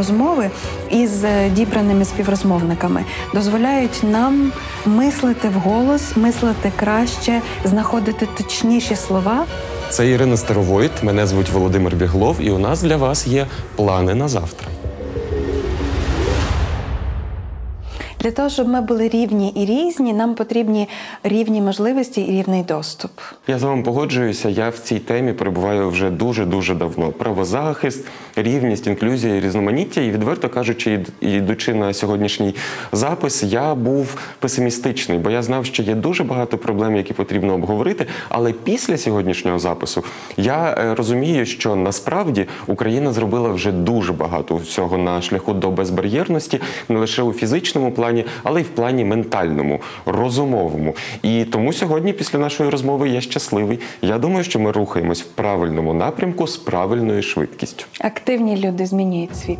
розмови із е, дібраними співрозмовниками дозволяють нам мислити вголос, мислити краще, знаходити точніші слова. Це Ірина Старовойт, мене звуть Володимир Біглов, і у нас для вас є плани на завтра. Для того, щоб ми були рівні і різні, нам потрібні рівні можливості і рівний доступ. Я з вами погоджуюся. Я в цій темі перебуваю вже дуже дуже давно. Правозахист, рівність, інклюзія, різноманіття. І відверто кажучи, йдучи на сьогоднішній запис, я був песимістичний, бо я знав, що є дуже багато проблем, які потрібно обговорити. Але після сьогоднішнього запису я е, розумію, що насправді Україна зробила вже дуже багато всього на шляху до безбар'єрності, не лише у фізичному плані, але й в плані ментальному, розумовому. І тому сьогодні, після нашої розмови, я щасливий. Я думаю, що ми рухаємось в правильному напрямку з правильною швидкістю. Активні люди змінюють світ.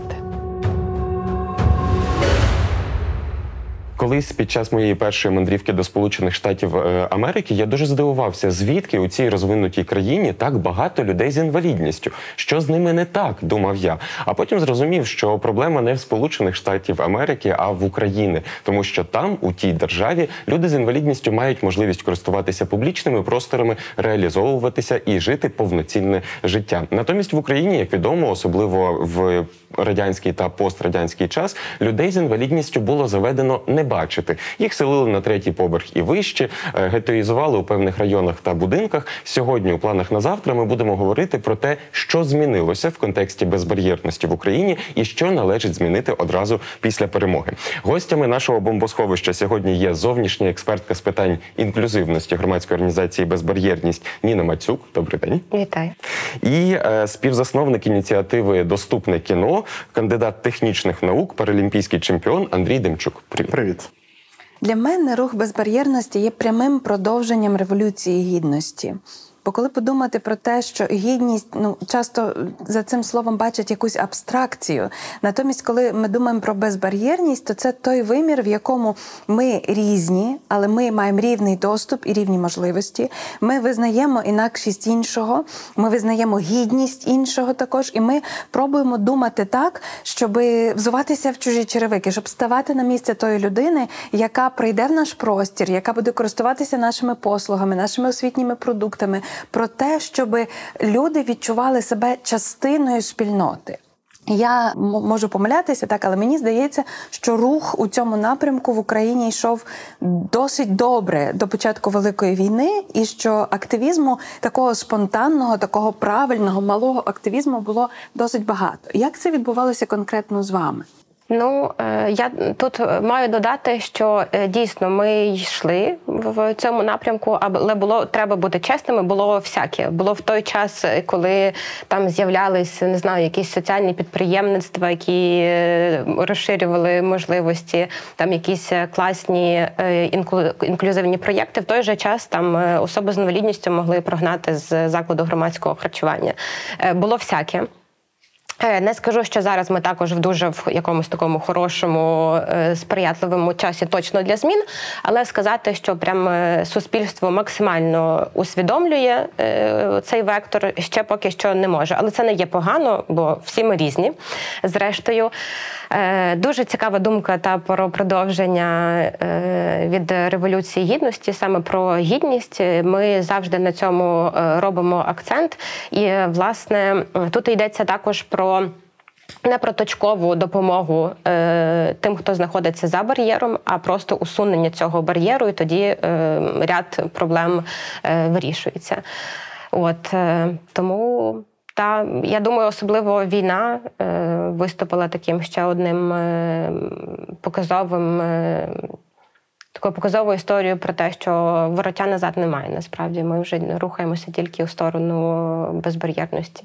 Колись під час моєї першої мандрівки до Сполучених Штатів е, Америки я дуже здивувався, звідки у цій розвинутій країні так багато людей з інвалідністю. Що з ними не так, думав я. А потім зрозумів, що проблема не в Сполучених Штатів Америки, а в Україні, тому що там, у тій державі, люди з інвалідністю мають можливість користуватися публічними просторами, реалізовуватися і жити повноцінне життя. Натомість в Україні, як відомо, особливо в радянський та пострадянський час, людей з інвалідністю було заведено не бачити. Їх селили на третій поверх і вище, е, гетоїзували у певних районах та будинках. Сьогодні у планах на завтра ми будемо говорити про те, що змінилося в контексті безбар'єрності в Україні і що належить змінити одразу після перемоги. Гостями нашого бомбосховища сьогодні є зовнішня експертка з питань інклюзивності громадської організації Безбар'єрність Ніна Мацюк. Добрий день. Вітаю. І е, співзасновник ініціативи Доступне кіно, кандидат технічних наук, паралімпійський чемпіон Андрій Демчук. Привіт. Привіт. Для мене рух безбар'єрності є прямим продовженням революції гідності. Бо коли подумати про те, що гідність ну часто за цим словом бачать якусь абстракцію. Натомість, коли ми думаємо про безбар'єрність, то це той вимір, в якому ми різні, але ми маємо рівний доступ і рівні можливості. Ми визнаємо інакшість іншого, ми визнаємо гідність іншого також, і ми пробуємо думати так, щоб взуватися в чужі черевики, щоб ставати на місце тої людини, яка прийде в наш простір, яка буде користуватися нашими послугами, нашими освітніми продуктами, про те, щоб люди відчували себе частиною спільноти. Я можу помилятися, так, але мені здається, що рух у цьому напрямку в Україні йшов досить добре до початку великої війни, і що активізму такого спонтанного, такого правильного, малого активізму було досить багато. Як це відбувалося конкретно з вами? Ну е, я тут маю додати, що е, дійсно ми йшли в цьому напрямку, але було треба бути чесними. Було всяке. Було в той час, коли там з'являлись не знаю, якісь соціальні підприємництва, які е, розширювали можливості, там якісь класні е, інклюзивні проєкти. В той же час там е, особи з інвалідністю могли прогнати з закладу громадського харчування. Е, Було всяке. Е, Не скажу, що зараз ми також в дуже в якомусь такому хорошому е, сприятливому часі точно для змін, але сказати, що прям е, суспільство максимально усвідомлює цей вектор, ще поки що не може. Але це не є погано, бо всі ми різні. Зрештою, дуже цікава думка та про продовження від революції гідності, саме про гідність. Ми завжди на цьому робимо акцент. І власне тут йдеться також про. Про точкову допомогу е, тим, хто знаходиться за бар'єром, а просто усунення цього бар'єру, і тоді е, ряд проблем е, вирішується. От е, тому та я думаю, особливо війна е, виступила таким ще одним е, показовим. Е, Такою показовою історією про те, що вороття назад немає. Насправді ми вже рухаємося тільки у сторону безбар'єрності.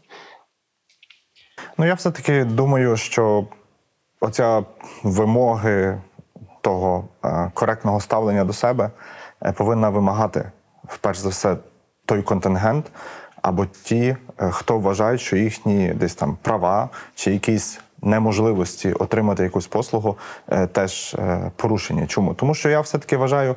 Ну я все-таки думаю, що оця вимоги того е, коректного ставлення до себе е, повинна вимагати, вперше за все, той контингент або ті, е, хто вважають, що їхні десь там права чи якісь неможливості отримати якусь послугу теж порушені. Чому? Тому що я все-таки вважаю,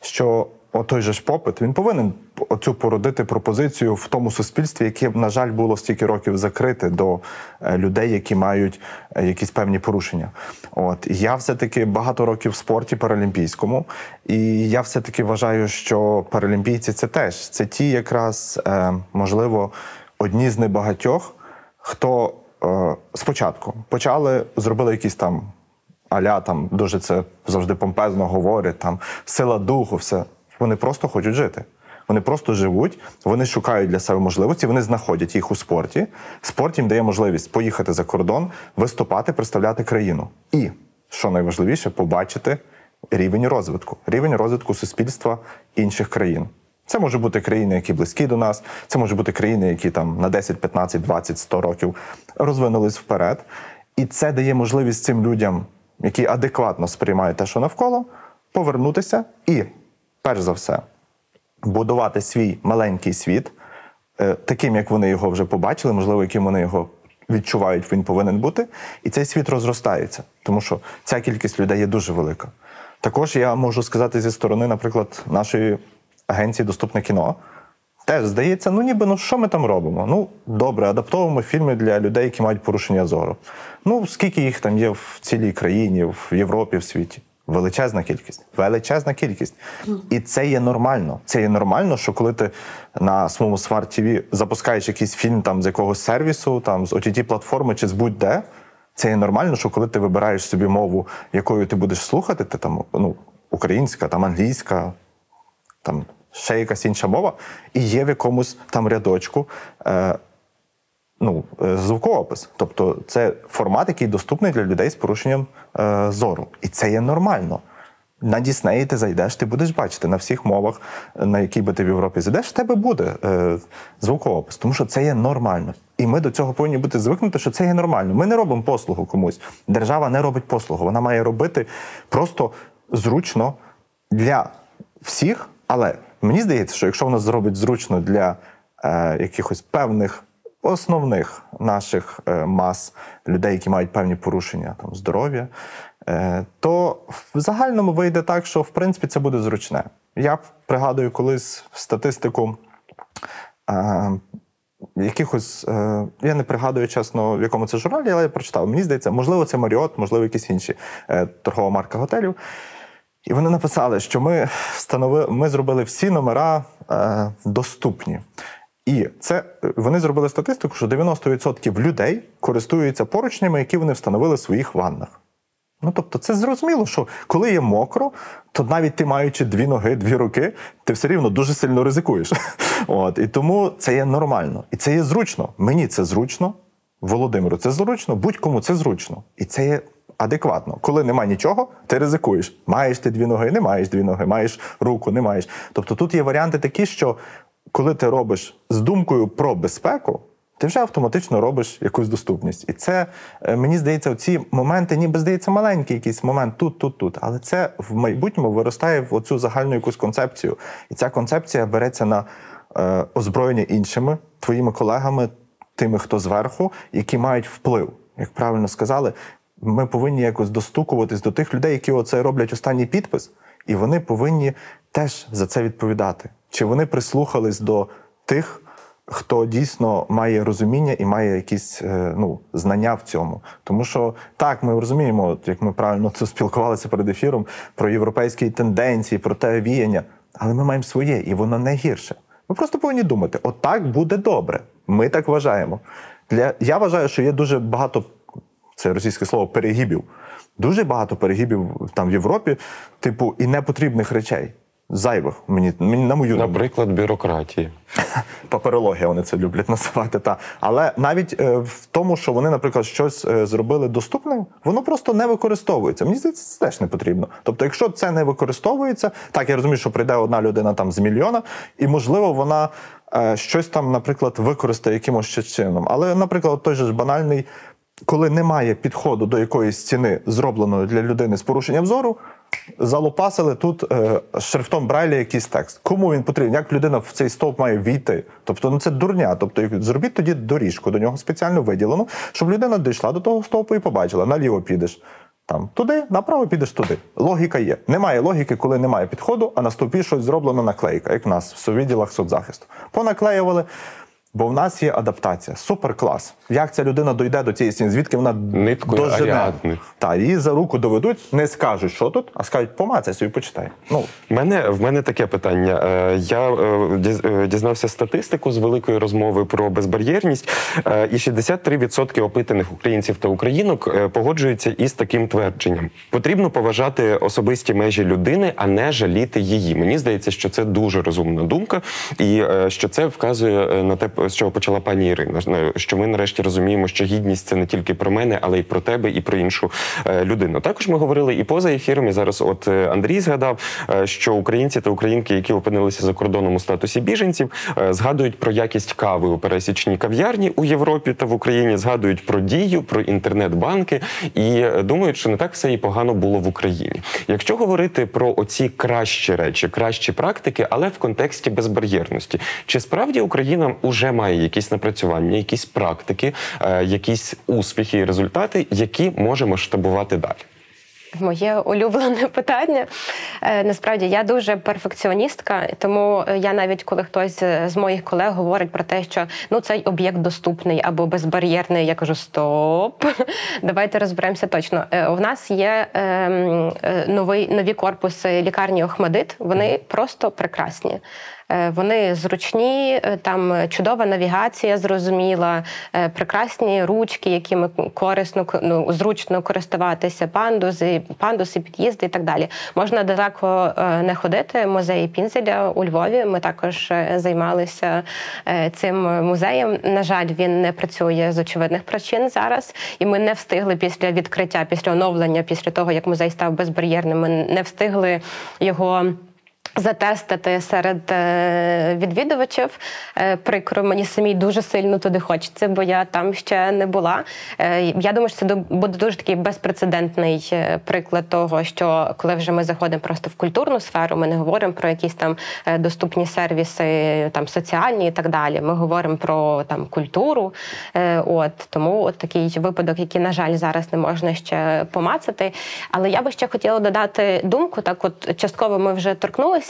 що отой же ж попит він повинен оцю породити пропозицію в тому суспільстві, яке, на жаль, було стільки років закрите до е, людей, які мають е, якісь певні порушення. От я все-таки багато років в спорті паралімпійському, і я все-таки вважаю, що паралімпійці це теж це ті, якраз е, можливо, одні з небагатьох, хто спочатку почали, зробили якісь там аля там дуже це завжди помпезно говорять, там сила духу, все. Вони просто хочуть жити. Вони просто живуть, вони шукають для себе можливості, вони знаходять їх у спорті. Спорт їм дає можливість поїхати за кордон, виступати, представляти країну. І, що найважливіше, побачити рівень розвитку, рівень розвитку суспільства інших країн. Це може бути країни, які близькі до нас, це може бути країни, які там на 10, 15, 20, 100 років розвинулись вперед. І це дає можливість цим людям, які адекватно сприймають те, що навколо, повернутися і, перш за все, будувати свій маленький світ, е, таким, як вони його вже побачили, можливо, яким вони його відчувають, він повинен бути. І цей світ розростається, тому що ця кількість людей є дуже велика. Також я можу сказати зі сторони, наприклад, нашої агенції Доступне кіно. Теж здається, ну ніби ну що ми там робимо? Ну добре, адаптовуємо фільми для людей, які мають порушення зору. Ну скільки їх там є в цілій країні, в Європі, в світі? Величезна кількість, величезна кількість. І це є нормально. Це є нормально, що коли ти на своєму Smart TV запускаєш якийсь фільм там з якогось сервісу, там з ott платформи чи з будь-де. Це є нормально, що коли ти вибираєш собі мову, якою ти будеш слухати, ти там ну, українська, там англійська, там ще якась інша мова, і є в якомусь там рядочку е, ну, е, звукоопис. Тобто це формат, який доступний для людей з порушенням е, зору. І це є нормально. На Діснеї ти зайдеш, ти будеш бачити на всіх мовах, на які би ти в Європі зайдеш, в тебе буде е, звукоопис, тому що це є нормально. І ми до цього повинні бути звикнути, що це є нормально. Ми не робимо послугу комусь. Держава не робить послугу. Вона має робити просто зручно для всіх. Але мені здається, що якщо вона зробить зручно для е, якихось певних основних наших е, мас людей, які мають певні порушення там здоров'я, е, то в загальному вийде так, що в принципі це буде зручне. Я пригадую колись статистику. Е, Якихось, я не пригадую чесно, в якому це журналі, але я прочитав. Мені здається, можливо, це Маріот, можливо, якісь інші торгова марка готелів. І вони написали, що ми встановили, ми зробили всі номера доступні. І це е, вони зробили статистику, що 90% людей користуються поручнями, які вони встановили в своїх ваннах. Ну тобто, це зрозуміло, що коли є мокро, то навіть ти маючи дві ноги, дві руки, ти все рівно дуже сильно ризикуєш. От і тому це є нормально, і це є зручно. Мені це зручно, Володимиру, це зручно, будь-кому це зручно. І це є адекватно. Коли нема нічого, ти ризикуєш. Маєш ти дві ноги, не маєш дві ноги, маєш руку, не маєш. Тобто тут є варіанти такі, що коли ти робиш з думкою про безпеку, ти вже автоматично робиш якусь доступність. І це, е, мені здається, ці моменти, ніби здається, маленький якийсь момент тут, тут, тут. Але це в майбутньому виростає в оцю загальну якусь концепцію. І ця концепція береться на е, озброєння іншими твоїми колегами, тими, хто зверху, які мають вплив. Як правильно сказали, ми повинні якось достукуватись до тих людей, які оце роблять останній підпис, і вони повинні теж за це відповідати. Чи вони прислухались до тих, хто дійсно має розуміння і має якісь е, ну, знання в цьому? Тому що так, ми розуміємо, як ми правильно це спілкувалися перед ефіром, про європейські тенденції, про те віяння, але ми маємо своє, і воно не гірше. Ви просто повинні думати, отак буде добре. Ми так вважаємо. Для я вважаю, що є дуже багато це російське слово перегибів. Дуже багато перегибів там в Європі, типу, і непотрібних речей. Зайвих мені, мені на мою. Наприклад, бюрократії. паперологія, вони це люблять називати. Та. Але навіть е, в тому, що вони, наприклад, щось е, зробили доступним, воно просто не використовується. Мені здається, це теж не потрібно. Тобто, якщо це не використовується, так я розумію, що прийде одна людина там з мільйона, і можливо вона е, щось там, наприклад, використає якимось чином. Але, наприклад, той же ж банальний коли немає підходу до якоїсь стіни, зробленої для людини з порушенням зору, залопасили тут е, шрифтом Брайля якийсь текст. Кому він потрібен? Як людина в цей стовп має війти? Тобто, ну це дурня. Тобто, зробіть тоді доріжку до нього спеціально виділену, щоб людина дійшла до того стовпу і побачила, наліво підеш. Там туди, направо підеш туди. Логіка є. Немає логіки, коли немає підходу, а на стовпі щось зроблено наклейка, як в нас в відділах соцзахисту. Понаклеювали. Бо в нас є адаптація. Супер клас. Як ця людина дойде до цієї стіни? Звідки вона Ниткою дожене? Аріадни. Та її за руку доведуть, не скажуть, що тут, а скажуть, помацай собі почитай. Ну мене в мене таке питання. Е, Я е, е, дізнався статистику з великої розмови про безбар'єрність, і 63% опитаних українців та українок погоджуються із таким твердженням: потрібно поважати особисті межі людини, а не жаліти її. Мені здається, що це дуже розумна думка, і що це вказує на те, з чого почала пані Ірина. е, Що ми нарешті розуміємо, що гідність це не тільки про мене, але й про тебе, і про іншу е, людину. Також ми говорили і поза ефіром. І зараз, от е, Андрій згадав, що українці та українки, які опинилися за кордоном у статусі біженців, згадують про якість кави у пересічній кав'ярні у Європі та в Україні, згадують про дію, про інтернет-банки і думають, що не так все і погано було в Україні. Якщо говорити про оці кращі речі, кращі практики, але в контексті безбар'єрності, чи справді Україна вже має якісь напрацювання, якісь практики, е, якісь успіхи і результати, які може масштабувати далі? Моє улюблене питання. Е, Насправді я дуже перфекціоністка, тому я навіть коли хтось з моїх колег говорить про те, що ну цей об'єкт доступний або безбар'єрний, я кажу: стоп, давайте розберемося точно. Е, У нас є ем, е, новий нові корпуси лікарні Охмадит. Вони просто прекрасні. Е, Вони зручні, е, там чудова навігація, зрозуміла, е, прекрасні ручки, якими корисно ну, зручно користуватися, пандуси, пандуси, під'їзди і так далі. Можна далеко е, не ходити. Музей Пінзеля у Львові. Ми також е, займалися е, цим музеєм. На жаль, він не працює з очевидних причин зараз, і ми не встигли після відкриття, після оновлення, після того як музей став безбар'єрним. Ми не встигли його. Затестити серед е, відвідувачів. Е, прикро, мені самій дуже сильно туди хочеться, бо я там ще не була. Е, я думаю, що це буде дуже такий безпрецедентний приклад того, що коли вже ми заходимо просто в культурну сферу, ми не говоримо про якісь там доступні сервіси, там соціальні і так далі. Ми говоримо про там культуру. От тому от такий випадок, який, на жаль, зараз не можна ще помацати. Але я би ще хотіла додати думку. Так, от частково ми вже торкнулися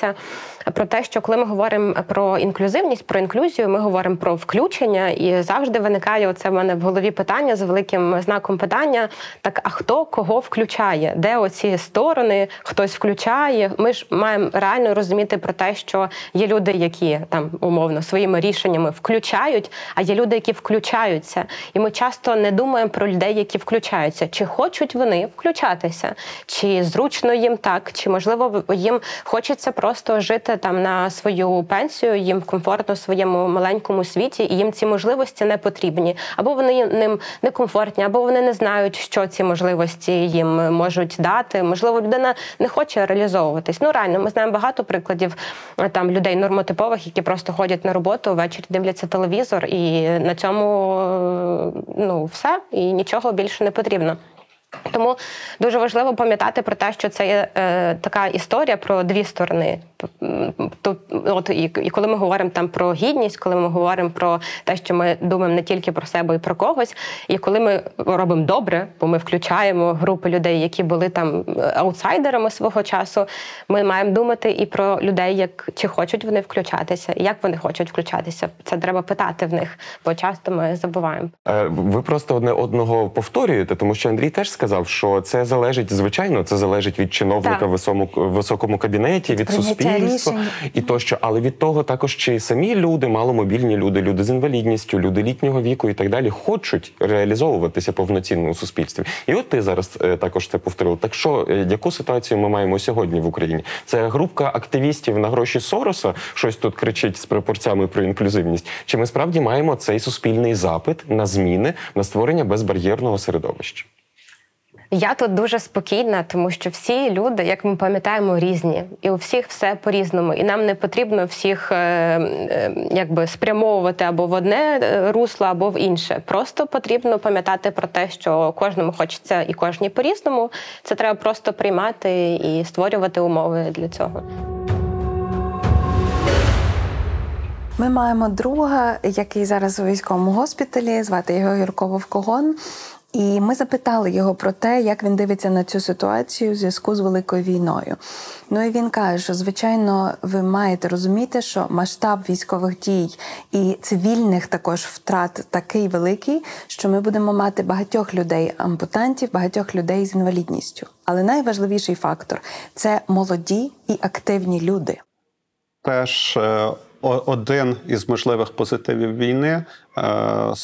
про те, що коли ми говоримо про інклюзивність, про інклюзію, ми говоримо про включення, і завжди виникає оце в мене в голові питання з великим знаком питання: так а хто кого включає? Де оці сторони хтось включає? Ми ж маємо реально розуміти про те, що є люди, які там умовно своїми рішеннями включають, а є люди, які включаються. І ми часто не думаємо про людей, які включаються, чи хочуть вони включатися, чи зручно їм так, чи можливо їм хочеться просто жити там на свою пенсію, їм комфортно в своєму маленькому світі, і їм ці можливості не потрібні, або вони ним не комфортні, або вони не знають, що ці можливості їм можуть дати. Можливо, людина не хоче реалізовуватись. Ну реально, ми знаємо багато прикладів е, там людей нормотипових, які просто ходять на роботу, ввечері дивляться телевізор, і на цьому е, ну все, і нічого більше не потрібно. Тому дуже важливо пам'ятати про те, що це є е, така історія про дві сторони. Тут, от і, і коли ми говоримо там про гідність, коли ми говоримо про те, що ми думаємо не тільки про себе і про когось, і коли ми робимо добре, бо ми включаємо групи людей, які були там е, аутсайдерами свого часу, ми маємо думати і про людей, як чи хочуть вони включатися, і як вони хочуть включатися. Це треба питати в них, бо часто ми забуваємо. Е, Ви просто одне одного повторюєте, тому що Андрій теж сказав, що це залежить, звичайно, це залежить від чиновника Так. в високому, високому кабінеті, від суспільства рішень. і тощо. Але від того також чи самі люди, маломобільні люди, люди з інвалідністю, люди літнього віку і так далі, хочуть реалізовуватися повноцінно у суспільстві. І от ти зараз е, також це повторив. Так що, е, яку ситуацію ми маємо сьогодні в Україні? Це групка активістів на гроші Сороса, щось тут кричить з пропорцями про інклюзивність. Чи ми справді маємо цей суспільний запит на зміни, на створення безбар'єрного середовища? Я тут дуже спокійна, тому що всі люди, як ми пам'ятаємо, різні, і у всіх все по-різному. І нам не потрібно всіх е, е, якби спрямовувати або в одне е, русло, або в інше. Просто потрібно пам'ятати про те, що кожному хочеться і кожній по-різному. Це треба просто приймати і створювати умови для цього. Ми маємо друга, який зараз у військовому госпіталі, звати його Юрко Вовкогон. І ми запитали його про те, як він дивиться на цю ситуацію у зв'язку з великою війною. Ну і він каже, що звичайно ви маєте розуміти, що масштаб військових дій і цивільних також втрат такий великий, що ми будемо мати багатьох людей ампутантів, багатьох людей з інвалідністю. Але найважливіший фактор це молоді і активні люди. теж е, один із можливих позитивів війни е, е,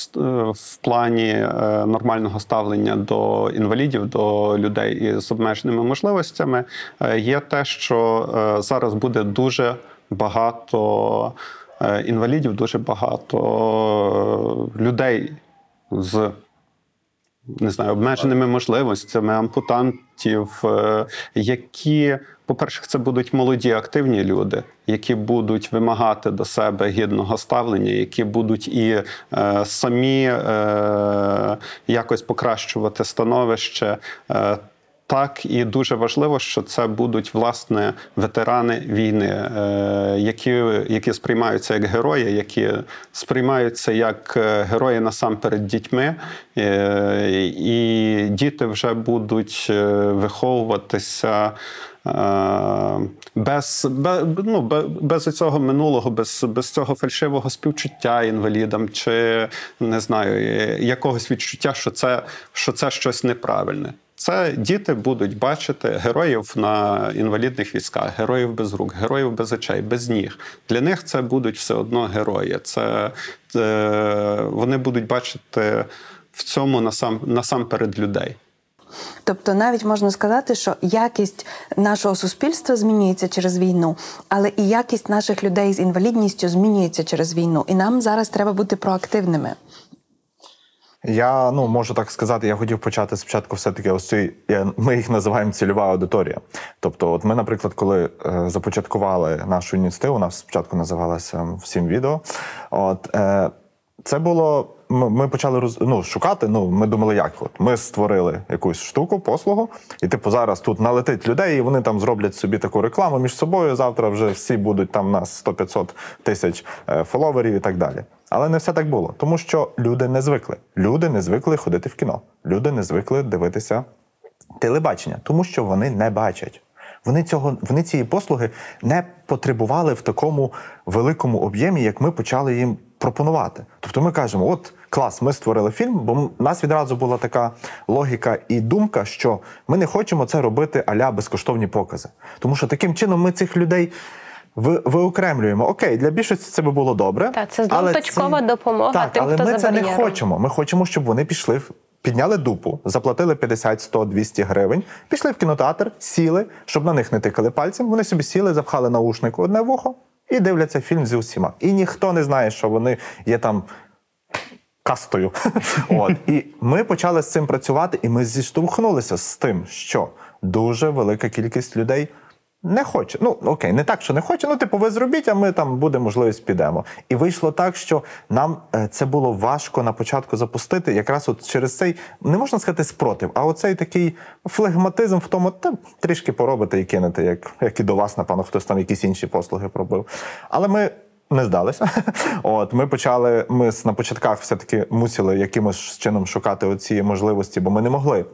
в плані е, нормального ставлення до інвалідів, до людей із обмеженими можливостями, є те, що зараз буде дуже багато інвалідів, дуже багато людей з не знаю, обмеженими можливостями ампутантів, які, по-перше, це будуть молоді активні люди, які будуть вимагати до себе гідного ставлення, які будуть і е, самі е, якось покращувати становище. Е, так, і дуже важливо, що це будуть власне ветерани війни, е, які, які сприймаються як герої, які сприймаються як е, герої насамперед дітьми, Е, і діти вже будуть виховуватися. Е, Без, без, ну, без, цього минулого, без, без цього фальшивого співчуття інвалідам, чи не знаю, е, якогось відчуття, що це, що це щось неправильне. Це діти будуть бачити героїв на інвалідних військах, героїв без рук, героїв без очей, без ніг. Для них це будуть все одно герої. Це, е, вони будуть бачити в цьому насам, насамперед людей. Тобто навіть можна сказати, що якість нашого суспільства змінюється через війну, але і якість наших людей з інвалідністю змінюється через війну. І нам зараз треба бути проактивними. Я ну можу так сказати, я хотів почати спочатку, все-таки ось ці, ми їх називаємо цільова аудиторія. Тобто, от ми, наприклад, коли е, започаткували нашу ініціативу, вона спочатку називалася всім відео. От е, це було. Ми, почали роз, ну, шукати. Ну, ми думали, як от ми створили якусь штуку, послугу, і типу зараз тут налетить людей, і вони там зроблять собі таку рекламу між собою. Завтра вже всі будуть там на 100-500 тисяч е, фоловерів і так далі. Але не все так було, тому що люди не звикли. Люди не звикли ходити в кіно. Люди не звикли дивитися телебачення, тому що вони не бачать. Вони цього вони цієї послуги не потребували в такому великому об'ємі, як ми почали їм пропонувати. Тобто ми кажемо: от клас, ми створили фільм, бо у нас відразу була така логіка і думка, що ми не хочемо це робити аля безкоштовні покази. Тому що таким чином ми цих людей. Ви, виокремлюємо. Окей, для більшості це би було добре. Так, це але точкова ці- допомога так, тим, але хто ми це не хочемо. Ми хочемо, щоб вони пішли. Підняли дупу, заплатили 50, 100, 200 гривень, пішли в кінотеатр, сіли, щоб на них не тикали пальцем. Вони собі сіли, запхали наушник одне вухо і дивляться фільм зі усіма. І ніхто не знає, що вони є там кастою. От. І ми почали з цим працювати, і ми зіштовхнулися з тим, що дуже велика кількість людей. Не хоче. Ну окей, не так, що не хоче. Ну, типу, ви зробіть, а ми там буде можливість підемо. І вийшло так, що нам е, це було важко на початку запустити, якраз от через цей не можна сказати спротив, а оцей такий флегматизм в тому, та трішки поробите і кинете, як, як і до вас, напевно, хтось там якісь інші послуги пробив. Але ми не здалися. От ми почали. Ми на початках все-таки мусили якимось чином шукати оці можливості, бо ми не могли.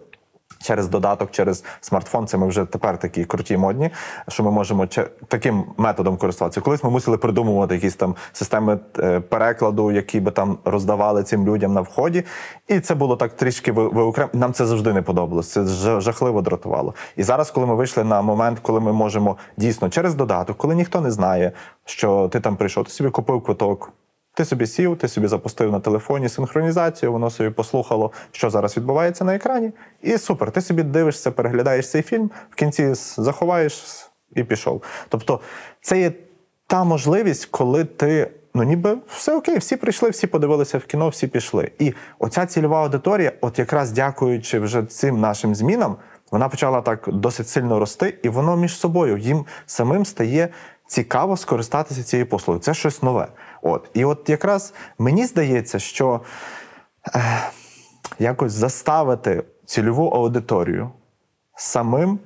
Через додаток, через смартфон, це ми вже тепер такі круті модні, що ми можемо таким методом користуватися. Колись ми мусили придумувати якісь там системи е, перекладу, які би там роздавали цим людям на вході. І це було так трішки виокрем. Нам це завжди не подобалось. Це жа- жахливо дратувало. І зараз, коли ми вийшли на момент, коли ми можемо дійсно через додаток, коли ніхто не знає, що ти там прийшов, ти собі купив квиток. Ти собі сів, ти собі запустив на телефоні синхронізацію, воно собі послухало, що зараз відбувається на екрані. І супер, ти собі дивишся, переглядаєш цей фільм, в кінці заховаєш і пішов. Тобто, це є та можливість, коли ти ну ніби все окей, всі прийшли, всі подивилися в кіно, всі пішли. І оця цільова аудиторія, от якраз дякуючи вже цим нашим змінам, вона почала так досить сильно рости, і воно між собою їм самим стає цікаво скористатися цією послугою. Це щось нове. От і от якраз мені здається, що е, якось заставити цільову аудиторію самим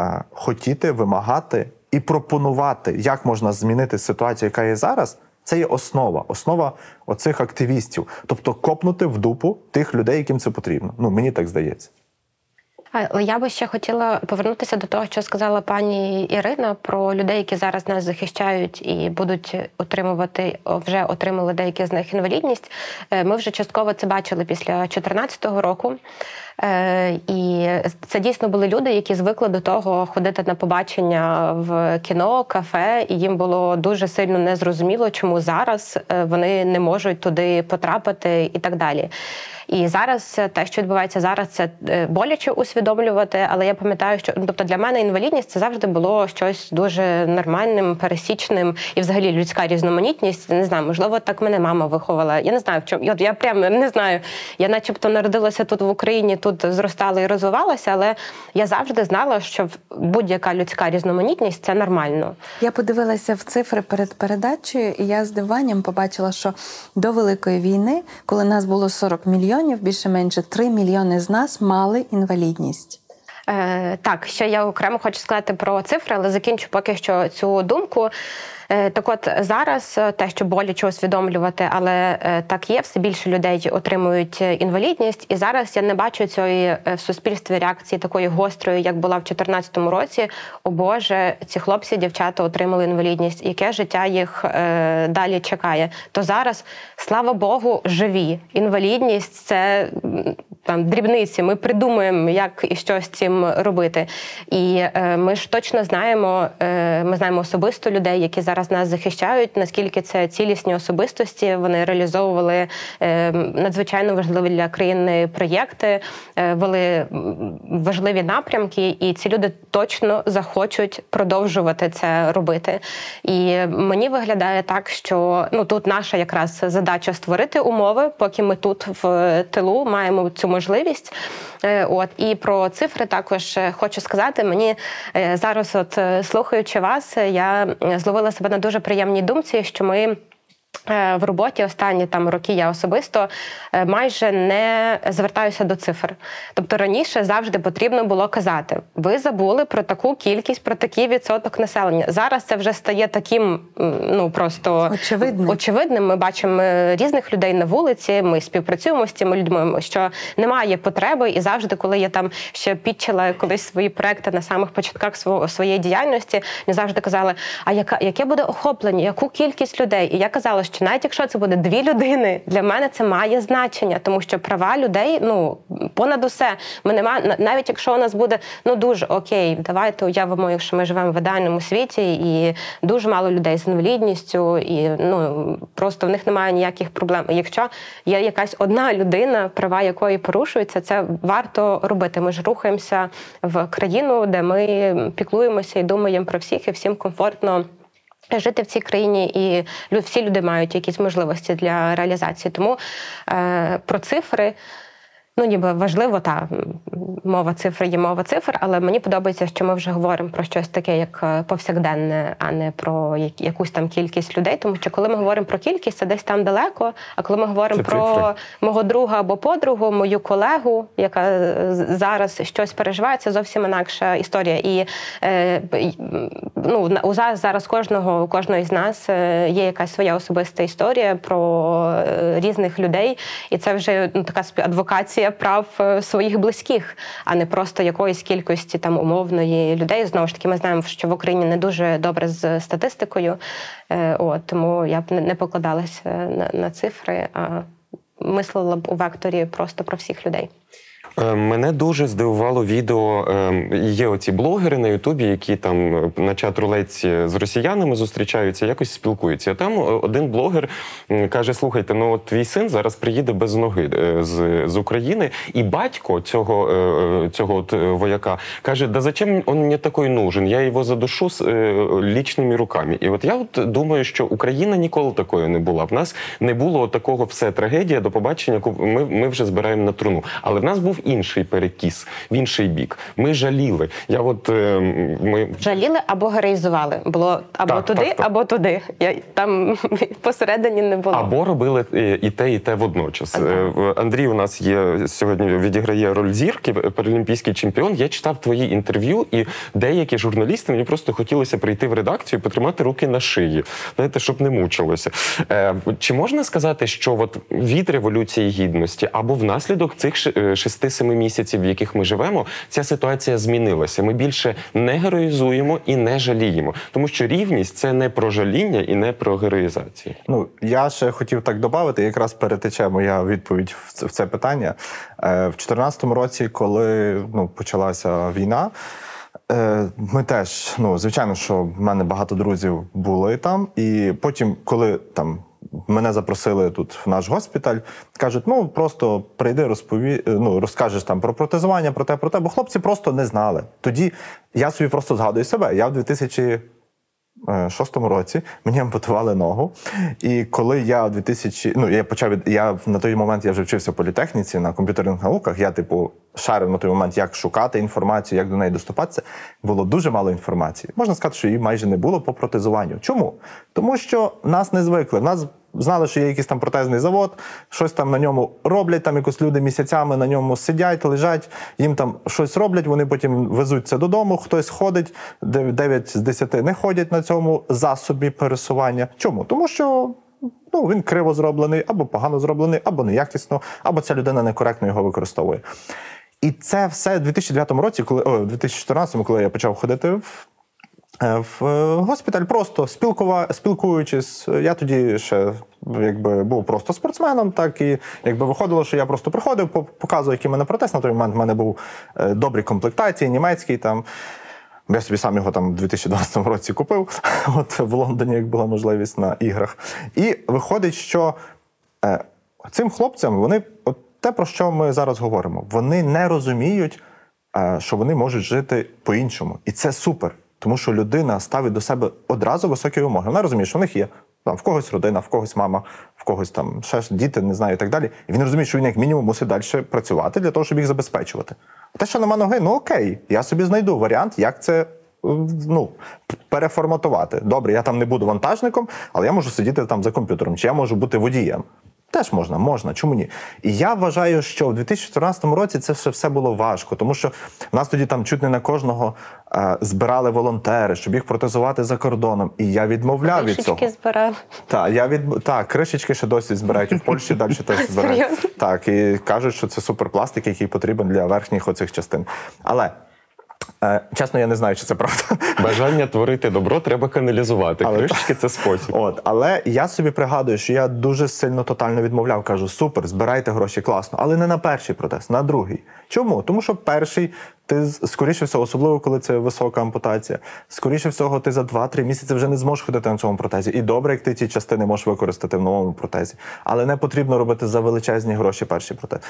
е, хотіти, вимагати і пропонувати, як можна змінити ситуацію, яка є зараз. Це є основа, основа оцих активістів. Тобто копнути в дупу тих людей, яким це потрібно. Ну мені так здається. Я би ще хотіла повернутися до того, що сказала пані Ірина про людей, які зараз нас захищають і будуть отримувати, вже отримали деякі з них інвалідність. Е, Ми вже частково це бачили після 2014 року. Е, І це дійсно були люди, які звикли до того ходити на побачення в кіно, кафе, і їм було дуже сильно незрозуміло, чому зараз е, вони не можуть туди потрапити і так далі. І зараз те, що відбувається зараз, це боляче усвідомлювати. Але я пам'ятаю, що ну, тобто для мене інвалідність це завжди було щось дуже нормальним, пересічним і взагалі людська різноманітність. Не знаю, можливо, так мене мама виховала. Я не знаю, в чому. Я прямо не знаю. Я, начебто, народилася тут в Україні, тут зростала і розвивалася, але я завжди знала, що будь-яка людська різноманітність це нормально. Я подивилася в цифри перед передачею, і я з диванням побачила, що до Великої війни, коли нас було 40 мільйонів, більше-менше 3 мільйони з нас мали інвалідність. Е, так, ще я окремо хочу сказати про цифри, але закінчу поки що цю думку. Е, Так от зараз е, те, що боляче усвідомлювати, але е, так є, все більше людей отримують інвалідність. І зараз я не бачу цієї в суспільстві реакції такої гострої, як була в 2014 році. О Боже, ці хлопці, дівчата отримали інвалідність. Яке життя їх далі чекає? То зараз, слава Богу, живі. Інвалідність це там дрібниці. Ми придумаємо, як і що з цим робити. І ми ж точно знаємо, ми знаємо особисто людей, які зараз нас захищають, наскільки це цілісні особистості. Вони реалізовували е, надзвичайно важливі для країни проєкти, е, вели важливі напрямки, і ці люди точно захочуть продовжувати це робити. І мені виглядає так, що ну тут наша якраз задача створити умови, поки ми тут в тилу маємо цю можливість. Е, От і про цифри також хочу сказати. Мені зараз, от слухаючи вас, я зловила себе на дуже приємній думці, що ми. Е, В роботі останні там роки я особисто е, майже не звертаюся до цифр. Тобто раніше завжди потрібно було казати: ви забули про таку кількість, про такий відсоток населення. Зараз це вже стає таким, ну просто Очевидним. очевидним. Ми бачимо е, різних людей на вулиці. Ми співпрацюємо з цими людьми. Що немає потреби, і завжди, коли я там ще підчила колись свої проекти на самих початках свого своєї діяльності, мені завжди казали, а яка яке буде охоплення, яку кількість людей? І я казала, що навіть якщо це буде дві людини, для мене це має значення, тому що права людей ну понад усе. Ми не ма- на- навіть якщо у нас буде ну дуже окей, давайте уявимо, якщо ми живемо в ідеальному світі, і дуже мало людей з інвалідністю, і ну просто в них немає ніяких проблем. Якщо є якась одна людина, права якої порушуються, це варто робити. Ми ж рухаємося в країну, де ми піклуємося і думаємо про всіх, і всім комфортно. Жити в цій країні, і всі люди мають якісь можливості для реалізації. Тому е, про цифри. Ну, ніби важливо, та мова цифр є мова цифр, але мені подобається, що ми вже говоримо про щось таке, як е, повсякденне, а не про як- якусь там кількість людей. Тому що коли ми говоримо про кількість, це десь там далеко. А коли ми говоримо Це про цифри. мого друга або подругу, мою колегу, яка е, зараз щось переживає, це зовсім інакша історія. І е, ну, у зараз, зараз кожного, у кожної з нас е, є якась своя особиста історія про різних людей, і це вже ну, така собі прав е, своїх близьких, а не просто якоїсь кількості там умовної людей. Знову ж таки, ми знаємо, що в Україні не дуже добре з статистикою. Е, От тому я б не- покладалася на, на цифри, а мислила б у векторі просто про всіх людей. Е, Мене дуже здивувало відео. е, Є оці блогери на Ютубі, які там е, на чат рулетці з росіянами зустрічаються, якось спілкуються. Там один блогер каже: слухайте, ну от твій син зараз приїде без ноги з, з України, і батько цього, цього от вояка каже: Да зачем он мені такий нужен? Я його задушу з лічними руками. І от я от думаю, що Україна ніколи такою не була. В нас не було такого все трагедія до побачення. Ми, ми вже збираємо на труну. Але в нас був інший перекіс, в інший бік. Ми жаліли. Я от е, ми Жаліли або героїзували. Було або Так, туди, так, так. або туди. Я там посередині не було. Або робили е, і те, і те водночас. Е, в- Андрій у нас є сьогодні відіграє роль зірки, е, паралімпійський чемпіон. Я читав твої інтерв'ю, і деякі журналісти мені просто хотілося прийти в редакцію, і потримати руки на шиї, знаєте, щоб не мучилося. Е, Чи можна сказати, що от від революції гідності або внаслідок цих ши- шести-семи місяців, в яких ми живемо, ця ситуація змінилася? Ми більше не героїзуємо і не жаліємо, тому що рівність це не про жаління і не про героїзацію. Ну, я ще хотів так додати, якраз перетече моя відповідь в це- питання. Е, В 2014 році, коли ну, почалася війна, е, ми теж, ну, звичайно, що в мене багато друзів були там, і потім, коли там. Мене запросили тут в наш госпіталь. Кажуть, ну просто прийди, розпові... ну, розкажеш там про протезування, про те, про те, бо хлопці просто не знали. Тоді я собі просто згадую себе. Я в 2000 е, році мені ампутували ногу. І коли я в 2000, ну я почав я на той момент я вже вчився в політехніці на комп'ютерних науках. Я, типу, шарив на той момент, як шукати інформацію, як до неї доступатися. Було дуже мало інформації. Можна сказати, що її майже не було по протезуванню. Чому? Тому що нас не звикли. Нас знали, що є якийсь там протезний завод, щось там на ньому роблять. Там якось люди місяцями на ньому сидять, лежать, їм там щось роблять. Вони потім везуть це додому. Хтось ходить, 9 з 10 не ходять на цьому засобі пересування. Чому? Тому що. Ну, він криво зроблений, або погано зроблений, або неякісно, або ця людина некоректно його використовує. І це все в 2009 році, коли о, в 2014, коли я почав ходити в Е, в е, госпіталь, просто спілкува... спілкуючись. Я тоді ще якби був просто спортсменом, так і якби виходило, що я просто приходив, по- показував, який в мене протез. На той момент в мене був е, добрі комплектації, німецький там. Я собі сам його там у 2012 році купив, от в Лондоні, як була можливість на іграх. І виходить, що цим хлопцям вони, от те, про що ми зараз говоримо, вони не розуміють, е, що вони можуть жити по-іншому. І це супер. Тому що людина ставить до себе одразу високі вимоги. Вона розуміє, що в них є там в когось родина, в когось мама, в когось там ще ж діти, не знаю, і так далі. І він розуміє, що він як мінімум мусить далі працювати для того, щоб їх забезпечувати. А те, що нема ноги, ну окей, я собі знайду варіант, як це. е, Ну, переформатувати. Добре, я там не буду вантажником, але я можу сидіти там за комп'ютером, чи я можу бути водієм. Теж можна, можна, чому ні? І я вважаю, що в 2014 році це ще все було важко, тому що в нас тоді там чуть не на кожного е, збирали волонтери, щоб їх протезувати за кордоном. І я відмовляв від цього. Кришечки збирали. Так, я від так, кришечки ще досі збирають і в Польщі далі теж збирають. Серйозно? Так, і кажуть, що це суперпластик, який потрібен для верхніх оцих частин. Але е, чесно, я не знаю, чи це правда. Бажання творити добро треба каналізувати. Але- Кришечки це спосіб. От, але я собі пригадую, що я дуже сильно тотально відмовляв. Кажу, супер, збирайте гроші, класно, але не на перший протест, на другий. Чому? Тому що перший. Ти скоріше всього, особливо коли це висока ампутація, скоріше всього, ти за 2-3 місяці вже не зможеш ходити на цьому протезі. І добре, як ти ці частини можеш використати в новому протезі. Але не потрібно робити за величезні гроші перший протез.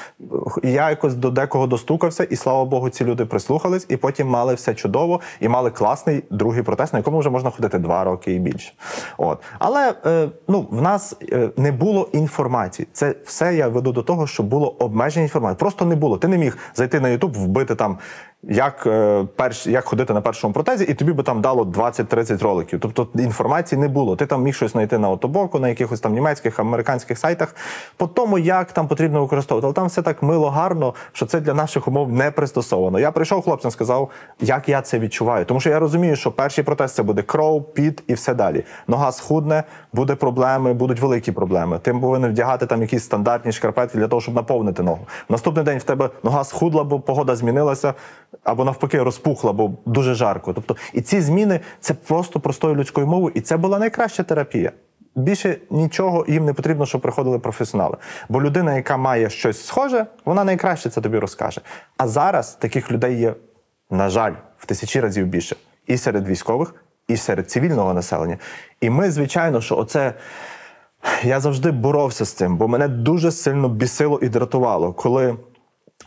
І я якось до декого достукався, і слава Богу, ці люди прислухались, і потім мали все чудово, і мали класний другий протез, на якому вже можна ходити 2 роки і більше. От. Але е, ну, в нас е, не було інформації. Це все я веду до того, що було обмеження інформації. Просто не було. Ти не міг зайти на YouTube, вбити там. Як е, перш як ходити на першому протезі, і тобі би там дало 20-30 роликів. Тобто інформації не було. Ти там міг щось знайти на отобоку, на якихось там німецьких, американських сайтах, по тому, як там потрібно використовувати. Але там все так мило, гарно, що це для наших умов не пристосовано. Я прийшов хлопцям, сказав, як я це відчуваю. Тому що я розумію, що перший протез це буде кров, піт і все далі. Нога схудне, буде проблеми, будуть великі проблеми. Ти повинен вдягати там якісь стандартні шкарпетки для того, щоб наповнити ногу. Наступний день в тебе нога схудла, бо погода змінилася, або навпаки розпухла, бо дуже жарко. Тобто, і ці зміни це просто простою людською мовою, і це була найкраща терапія. більше нічого їм не потрібно, щоб приходили професіонали. Бо людина, яка має щось схоже, вона найкраще це тобі розкаже. А зараз таких людей є, на жаль, в тисячі разів більше і серед військових, і серед цивільного населення. І ми, звичайно, що оце. Я завжди боровся з цим, бо мене дуже сильно бісило і дратувало, коли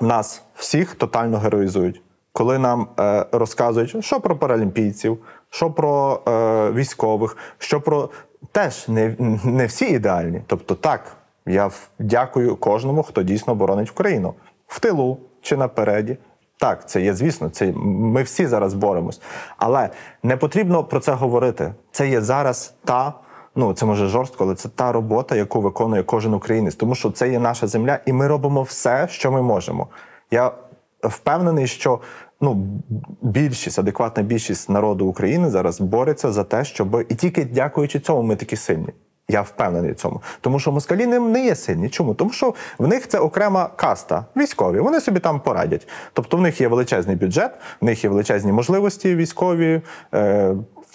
нас всіх тотально героїзують. Коли нам е, розказують, що про паралімпійців, що про е, військових, що про теж не, не всі ідеальні. Тобто, так, я дякую кожному, хто дійсно боронить Україну в тилу чи напереді. Так, це є, звісно, це ми всі зараз боремось. Але не потрібно про це говорити. Це є зараз та. Ну, це може жорстко, але це та робота, яку виконує кожен українець, тому що це є наша земля, і ми робимо все, що ми можемо. Я впевнений, що ну, більшість, адекватна більшість народу України зараз бореться за те, щоб і тільки дякуючи цьому, ми такі сильні. Я впевнений в цьому. Тому що москалі не, не є сильні. Чому? Тому що в них це окрема каста, військові. Вони собі там порадять. Тобто в них є величезний бюджет, в них є величезні можливості військові, е,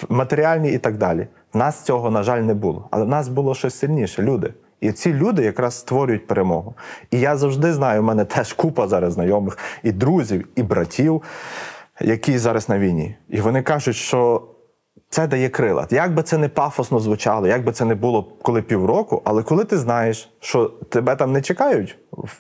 матеріальні і так далі. В нас цього, на жаль, не було. Але в нас було щось сильніше люди. І ці люди якраз створюють перемогу. І я завжди знаю, в мене теж купа зараз знайомих і друзів, і братів, які зараз на війні. І вони кажуть, що це дає крила. Як би це не пафосно звучало, як би це не було коли півроку, але коли ти знаєш, що тебе там не чекають,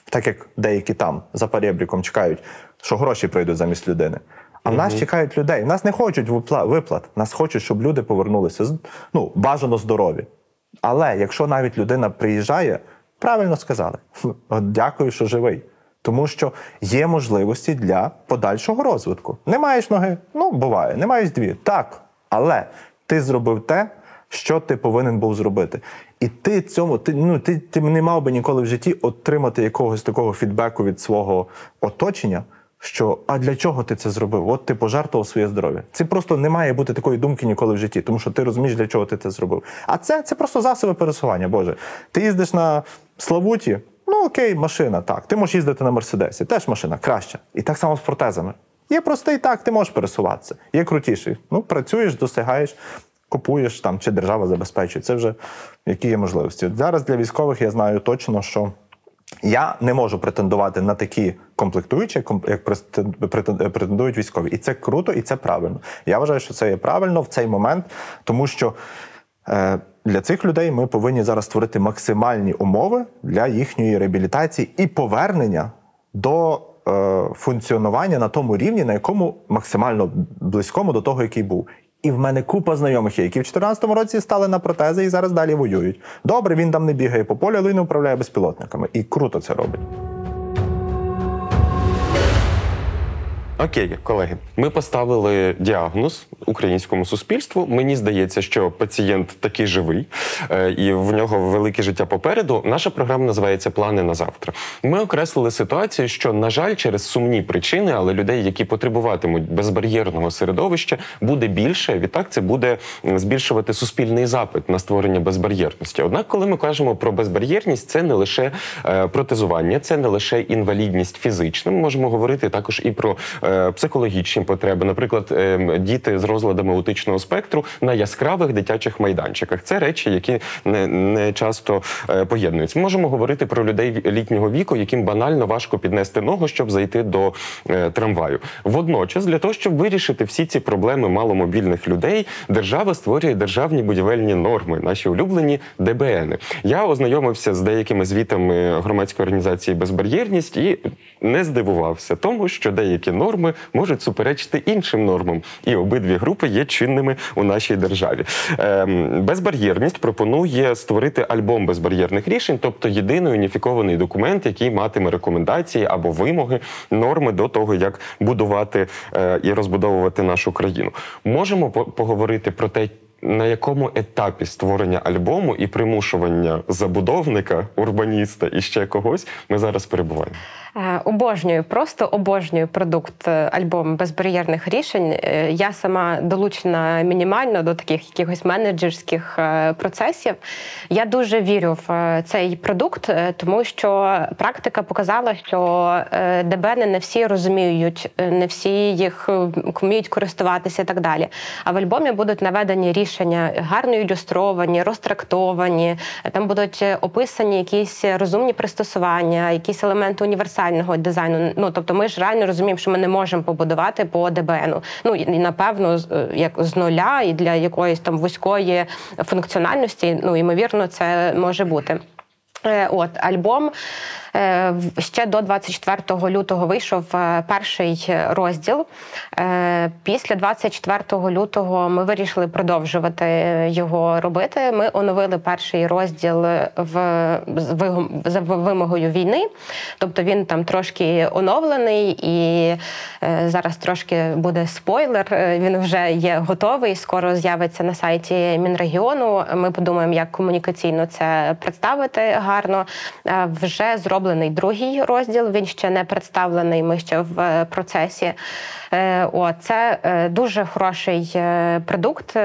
так як деякі там за перебріком чекають, що гроші прийдуть замість людини. А в нас чекають людей. Нас не хочуть виплат. Нас хочуть, щоб люди повернулися ну, бажано здорові. Але якщо навіть людина приїжджає, правильно сказали, дякую, що живий. Тому що є можливості для подальшого розвитку. Не маєш ноги? Ну, буває, не маєш дві. Так. Але ти зробив те, що ти повинен був зробити. І ти цьому, ти, ну, ти, ти не мав би ніколи в житті отримати якогось такого фідбеку від свого оточення, що а для чого ти це зробив? От ти пожертвував своє здоров'я. Це просто не має бути такої думки ніколи в житті, тому що ти розумієш, для чого ти це зробив. А це, це просто засоби пересування. Боже, ти їздиш на Славуті, ну окей, машина, так. Ти можеш їздити на Мерседесі, теж машина краща. І так само з протезами. Є простий так, ти можеш пересуватися. Є крутіший. Ну, працюєш, досягаєш, купуєш там, чи держава забезпечує. Це вже які є можливості. Зараз для військових я знаю точно, що я не можу претендувати на такі комплектуючі, ком- як претен- претен- претендують військові. І це круто, і це правильно. Я вважаю, що це є правильно в цей момент, тому що е, для цих людей ми повинні зараз створити максимальні умови для їхньої реабілітації і повернення до е, функціонування на тому рівні, на якому максимально близькому до того, який був. І в мене купа знайомих які в 2014 році стали на протези і зараз далі воюють. Добре, він там не бігає по полю, але він управляє безпілотниками. І круто це робить. Окей, колеги, ми поставили діагноз українському суспільству. Мені здається, що пацієнт такий живий е, і в нього велике життя попереду. Наша програма називається Плани на завтра. Ми окреслили ситуацію, що, на жаль, через сумні причини, але людей, які потребуватимуть безбар'єрного середовища, буде більше. Відтак це буде збільшувати суспільний запит на створення безбар'єрності. Однак, коли ми кажемо про безбар'єрність, це не лише е, протезування, це не лише інвалідність фізична. Ми можемо говорити також і про е, психологічні потреби, наприклад, е, діти з розладами аутичного спектру на яскравих дитячих майданчиках. Це речі, які не, не часто е, поєднуються. Ми можемо говорити про людей літнього віку, яким банально важко піднести ногу, щоб зайти до е, трамваю. Водночас, для того, щоб вирішити всі ці проблеми маломобільних людей, держава створює державні будівельні норми, наші улюблені ДБНи. Я ознайомився з деякими звітами громадської організації Безбар'єрність і не здивувався тому, що деякі норми можуть суперечити іншим нормам, і обидві групи є чинними у нашій державі. Ем, безбар'єрність пропонує створити альбом безбар'єрних рішень, тобто єдиний уніфікований документ, який матиме рекомендації або вимоги, норми до того, як будувати е, і розбудовувати нашу країну. Можемо поговорити про те. На якому етапі створення альбому і примушування забудовника, урбаніста і ще когось ми зараз перебуваємо? Е, Обожнюю, просто обожнюю продукт е, альбом безбар'єрних рішень. Е, Я сама долучена мінімально до таких якихось менеджерських процесів. Я дуже вірю в цей продукт, тому що практика показала, що ДБНи не всі розуміють, не всі їх вміють користуватися і так далі. А в альбомі будуть наведені рішення гарно ілюстровані, розтрактовані. Там будуть описані якісь розумні пристосування, якісь елементи універсального дизайну. Ну тобто, ми ж реально розуміємо, що ми не можемо побудувати по ДБНу. Ну і напевно, е, як з нуля і для якоїсь там вузької функціональності. Ну ймовірно, це може бути. Е, От альбом ще до 24 лютого вийшов е, перший розділ. Е, Після 24 лютого ми вирішили продовжувати його робити. Ми оновили перший розділ в за вимогою війни. Тобто він там трошки оновлений, і е, зараз трошки буде спойлер. е, Він вже є готовий. Скоро з'явиться на сайті Мінрегіону. Ми подумаємо, як комунікаційно це представити гарно. Е, Вже зроблений другий розділ. Він ще не представлений. Ми ще в е, процесі. Е, О, це е, дуже хороший продукт,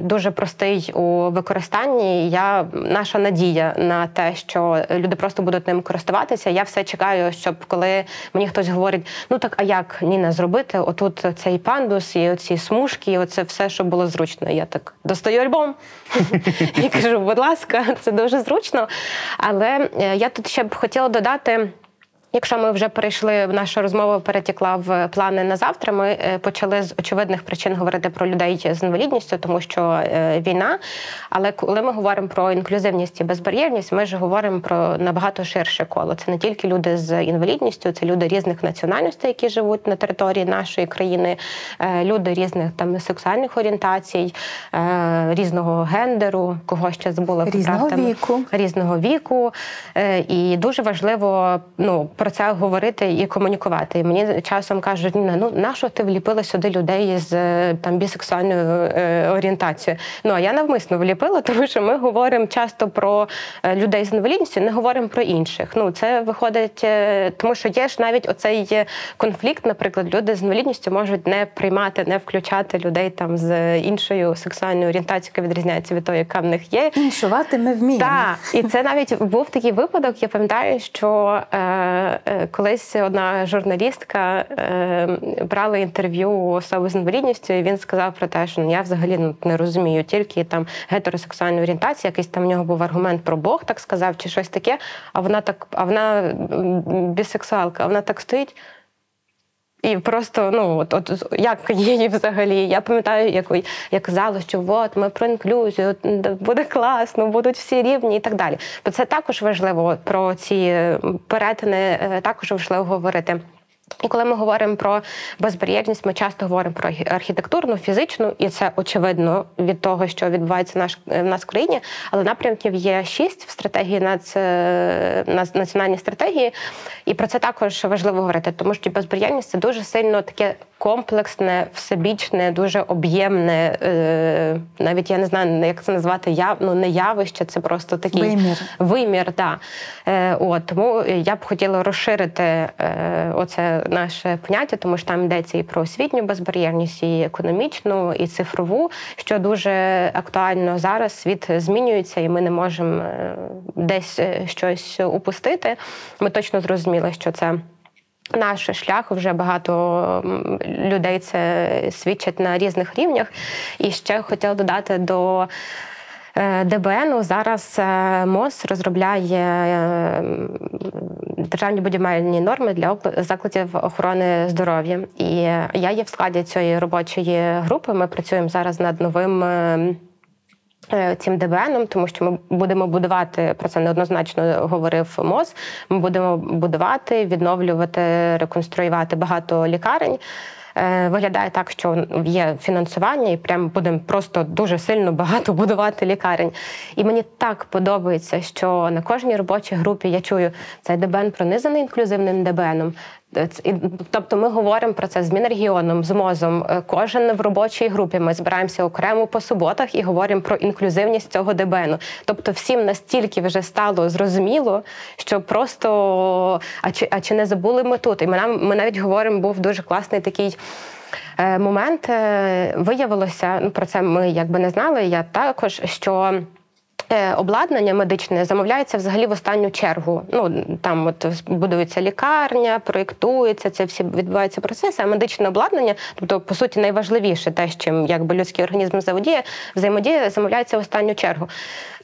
дуже простий у використанні. Я наша надія на те, що люди просто будуть ним користуватися. Я все чекаю, щоб коли мені хтось говорить, ну так а як Ніна зробити? Отут цей пандус і оці смужки, і оце все, щоб було зручно. Я так достаю альбом і кажу, будь ласка, це дуже зручно. Але я тут ще б хотіла додати. Якщо ми вже перейшли, наша розмова перетекла в плани на завтра. Ми е, почали з очевидних причин говорити про людей з інвалідністю, тому що е, війна. Але коли ми говоримо про інклюзивність і безбар'єрність, ми ж говоримо про набагато ширше коло. Це не тільки люди з інвалідністю, це люди різних національностей, які живуть на території нашої країни, е, люди різних там сексуальних орієнтацій, різного гендеру, кого ще забула Різного віку. різного віку. І дуже важливо ну, про це говорити і комунікувати. І мені часом кажуть, Ніна, ну нащо ти вліпила сюди людей з е, там бісексуальною е, орієнтацією? Ну а я навмисно вліпила, тому що ми говоримо часто про е, людей з інвалідністю, не говоримо про інших. Ну це виходить, тому що є ж навіть оцей конфлікт, наприклад, люди з інвалідністю можуть не приймати, не включати людей там з іншою сексуальною орієнтацією, яка відрізняється від того, яка в них є. Іншувати ми вміємо. Так, і це навіть був такий випадок. Я пам'ятаю, що колись одна журналістка е, брала інтерв'ю у особи з інвалідністю, і він сказав про те, що ну, я взагалі ну, не розумію, тільки там гетеросексуальна орієнтація, якийсь там в нього був аргумент про Бог, так сказав, чи щось таке. А вона так, а вона бісексуалка, а вона так стоїть. І просто ну от, от як її взагалі. Я пам'ятаю, як, як казала, що от ми про інклюзію, буде класно, будуть всі рівні і так далі. Бо це також важливо про ці перетини, е, також важливо говорити. І коли ми говоримо про безбар'єрність, ми часто говоримо про архітектурну, фізичну, і це очевидно від того, що відбувається наш в нас в країні. Але напрямків є шість в стратегії нац, е, нац- національній стратегії, і про це також важливо говорити, тому що безбар'єрність це дуже сильно таке комплексне, всебічне, дуже об'ємне, е, навіть я не знаю, як це назвати, яв, ну, не явище, це просто такий Вимір. Вимір, да. Е, от, тому я б хотіла розширити е, оце наше поняття, тому що там йдеться і про освітню безбар'єрність, і економічну, і цифрову, що дуже актуально зараз. Світ змінюється, і ми не можемо е, десь е, щось упустити. Ми точно зрозуміли, що це. Наш шлях вже багато людей це свідчать на різних рівнях. І ще хотіла додати до е, ДБНу. Зараз е, МОЗ розробляє державні будівельні норми для закладів охорони здоров'я. І я є в складі цієї робочої групи. Ми працюємо зараз над новим. Е, Цим ДБНом, тому що ми будемо будувати про це неоднозначно говорив МОЗ. Ми будемо будувати, відновлювати, реконструювати багато лікарень. Е, Виглядає так, що є фінансування, і прям будемо просто дуже сильно багато будувати лікарень. І мені так подобається, що на кожній робочій групі я чую цей ДБН пронизаний інклюзивним ДБНом. І, Тобто ми говоримо про це з Мінрегіоном, з МОЗом. Е, Кожен в робочій групі ми збираємося окремо по суботах і говоримо про інклюзивність цього ДБНу. Тобто всім настільки вже стало зрозуміло, що просто а чи, а чи не забули ми тут? І ми, нам, ми навіть говоримо, був дуже класний такий. е, Момент е, виявилося, ну про це ми якби не знали. Я також що Е, Обладнання медичне замовляється взагалі в останню чергу. Ну там от будується лікарня, проєктується, це всі відбуваються процеси. А медичне обладнання, тобто по суті найважливіше, те, з чим якби людський організм заводіє, взаємодія замовляється в останню чергу.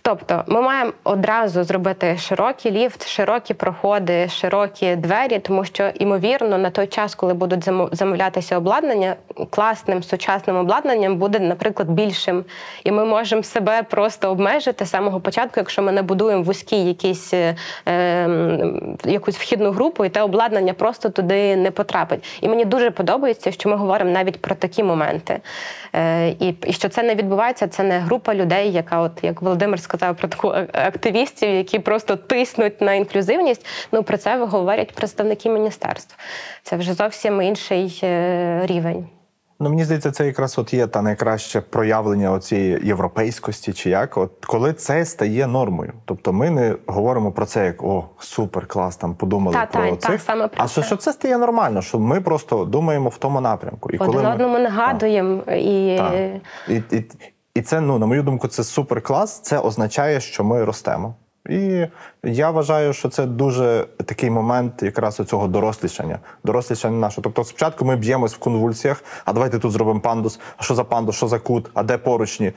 Тобто, ми маємо одразу зробити широкий ліфт, широкі проходи, широкі двері, тому що ймовірно на той час, коли будуть замовлятися обладнання, класним сучасним обладнанням буде, наприклад, більшим. І ми можемо себе просто обмежити з самого початку, якщо ми не будуємо вузький якийсь е, ем, якусь вхідну групу, і те обладнання просто туди не потрапить. І мені дуже подобається, що ми говоримо навіть про такі моменти. Е, і, і що це не відбувається, це не група людей, яка, от як Володимир сказав про таку активістів, які просто тиснуть на інклюзивність. Ну про це говорять представники міністерств. Це вже зовсім інший е, рівень. Ну, мені здається, це якраз от є та найкраще проявлення оцієї європейськості, чи як, от коли це стає нормою. Тобто ми не говоримо про це як о, супер, клас, там подумали Та, про та, цих, та, саме про а що, це. що це стає нормально, що ми просто думаємо в тому напрямку. І Один ми- одному нагадуємо і. І, і, і це, ну, на мою думку, це супер клас. Це означає, що ми ростемо. І я вважаю, що це дуже такий момент якраз цього дорослішання. Дорослішання нашого. Тобто, спочатку ми б'ємось в конвульсіях, а давайте тут зробимо пандус. А що за пандус, що за кут, а де поручні?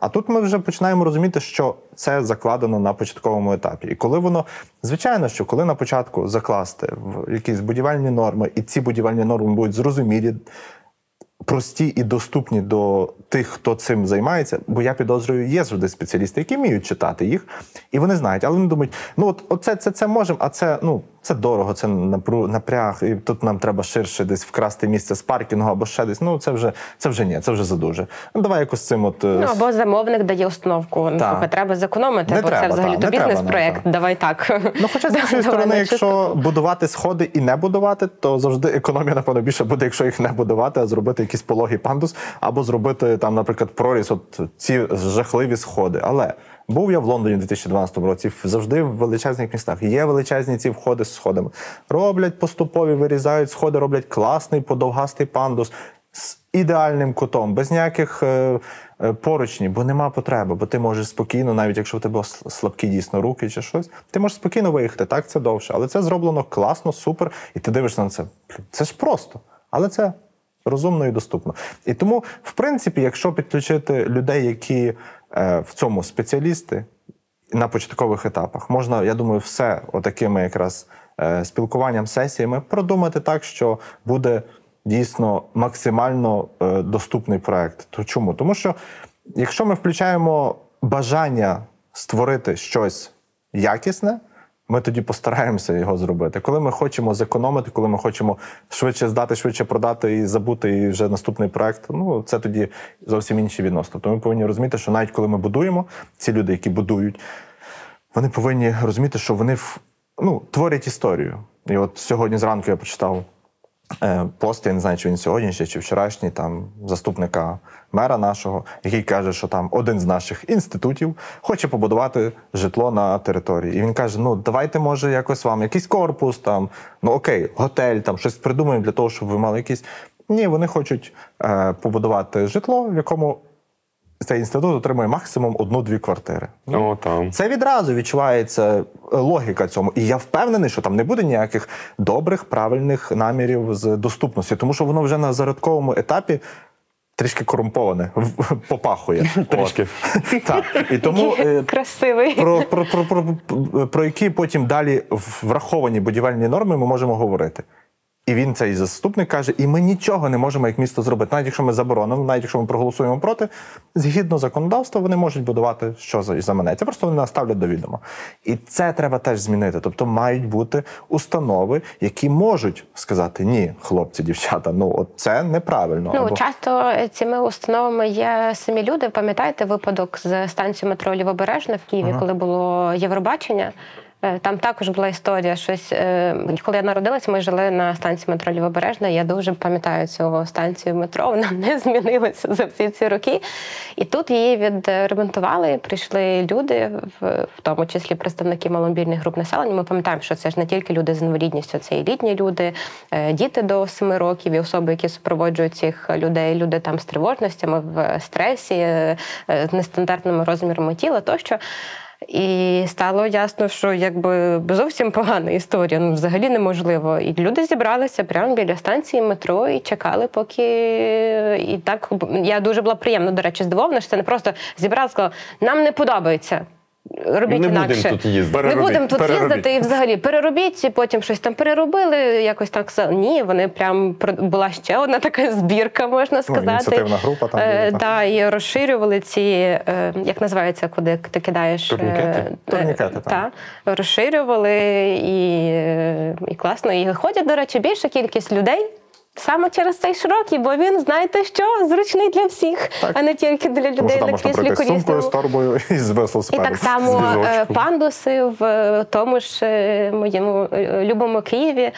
А тут ми вже починаємо розуміти, що це закладено на початковому етапі. І коли воно, звичайно, що коли на початку закласти в якісь будівельні норми, і ці будівельні норми будуть зрозумілі, прості і доступні до тих, хто цим займається, бо я підозрюю, є завжди спеціалісти, які вміють читати їх, і вони знають, але вони думають, ну от оце це, це можемо, а це ну це дорого, це напряг, і тут нам треба ширше десь вкрасти місце з паркінгу або ще десь. Ну це вже це вже ні, це вже задуже. Ну давай якось цим от. е, Ну, або замовник дає установку. Ну, слухай, треба зекономити, Не бо треба, це взагалі так, то бізнес-проект. Давай так. Ну, хоча з іншої сторони, якщо будувати сходи і не будувати, то завжди економія, напевно, більше буде, якщо їх не будувати, а зробити якийсь пологий пандус, або зробити там, наприклад, проріз, от ці жахливі сходи. Але був я в Лондоні у 2012 році, завжди в величезних містах. Є величезні ці входи з сходами. Роблять поступові, вирізають сходи, роблять класний подовгастий пандус. З ідеальним кутом, без ніяких е, е, поручнів, бо нема потреби, бо ти можеш спокійно, навіть якщо в тебе слабкі дійсно руки чи щось, ти можеш спокійно виїхати. Так, це довше, але це зроблено класно, супер, і ти дивишся на це. Це ж просто, але це розумно і доступно. І тому, в принципі, якщо підключити людей, які е, в цьому спеціалісти, на початкових етапах можна, я думаю, все отакими якраз е, спілкуванням, сесіями продумати так, що буде дійсно максимально е, доступний проект. То чому? Тому що якщо ми включаємо бажання створити щось якісне. Ми тоді постараємося його зробити. Коли ми хочемо зекономити, коли ми хочемо швидше здати, швидше продати і забути, і вже наступний проект, ну це тоді зовсім інші відносини. Тобто ми повинні розуміти, що навіть коли ми будуємо, ці люди, які будують, вони повинні розуміти, що вони ну, творять історію. І от сьогодні зранку я почитав е, пост, я не знаю, чи він сьогоднішній, чи вчорашній, там заступника мера нашого, який каже, що там один з наших інститутів хоче побудувати житло на території. І він каже: ну давайте, може, якось вам якийсь корпус, там, ну окей, готель, там щось придумаємо для того, щоб ви мали якісь. Ні, вони хочуть е, побудувати житло, в якому цей інститут отримує максимум одну-дві квартири. О, там. Це відразу відчувається е, логіка цьому. І я впевнений, що там не буде ніяких добрих, правильних намірів з доступності, тому що воно вже на зародковому етапі. Трішки корумповане, попахує. Трішки. Так. І тому е, Красивий. про, про, про, про, про які потім далі враховані будівельні норми ми можемо говорити. І він цей заступник каже: і ми нічого не можемо як місто зробити. Навіть якщо ми заборонимо, навіть якщо ми проголосуємо проти, згідно законодавства, вони можуть будувати що за заманеться. Просто вони нас ставлять до відома. І це треба теж змінити. Тобто мають бути установи, які можуть сказати: ні, хлопці, дівчата, ну от це неправильно. Ну Або- часто цими установами є самі люди. Пам'ятаєте випадок з станцією метро Лівобережне в Києві, коли було Євробачення? Е, Там також була історія. Щось е, коли я народилася, ми жили на станції метро Лівобережна. Я дуже пам'ятаю цю станцію метро. Вона не змінилася за всі ці роки. І тут її відремонтували. Прийшли люди, в, тому числі представники маломобільних груп населення. Ми пам'ятаємо, що це ж не тільки люди з інвалідністю, це і літні люди, е, діти до 7 років, і особи, які супроводжують цих людей, люди там з тривожностями, в стресі, з нестандартними розмірами тіла тощо. І стало ясно, що якби зовсім погана історія, ну взагалі неможливо. І люди зібралися прямо біля станції метро і чекали, поки і так я дуже була приємно, до речі, здивована, що це не просто зібрала, сказала, нам не подобається. Робіть Не будемо інакше. тут їздити. Не будемо тут переробіть. їздити і взагалі переробіть, і потім щось там переробили. Якось так. Ні, вони прям була ще одна така збірка, можна сказати. Ну, ініціативна група там Е, була, так. да, і розширювали ці, е, як називається, куди ти кидаєш е, Турнікети? е, Турнікети, та, розширювали і, е, і класно. І ходять, до речі, більша кількість людей. Саме через цей широкий, бо він, знаєте що, зручний для всіх, Так. а не тільки для людей там на кріслі пройти з колісному. торбою і з І так само з е, пандуси в е, тому ж е, моєму любому Києві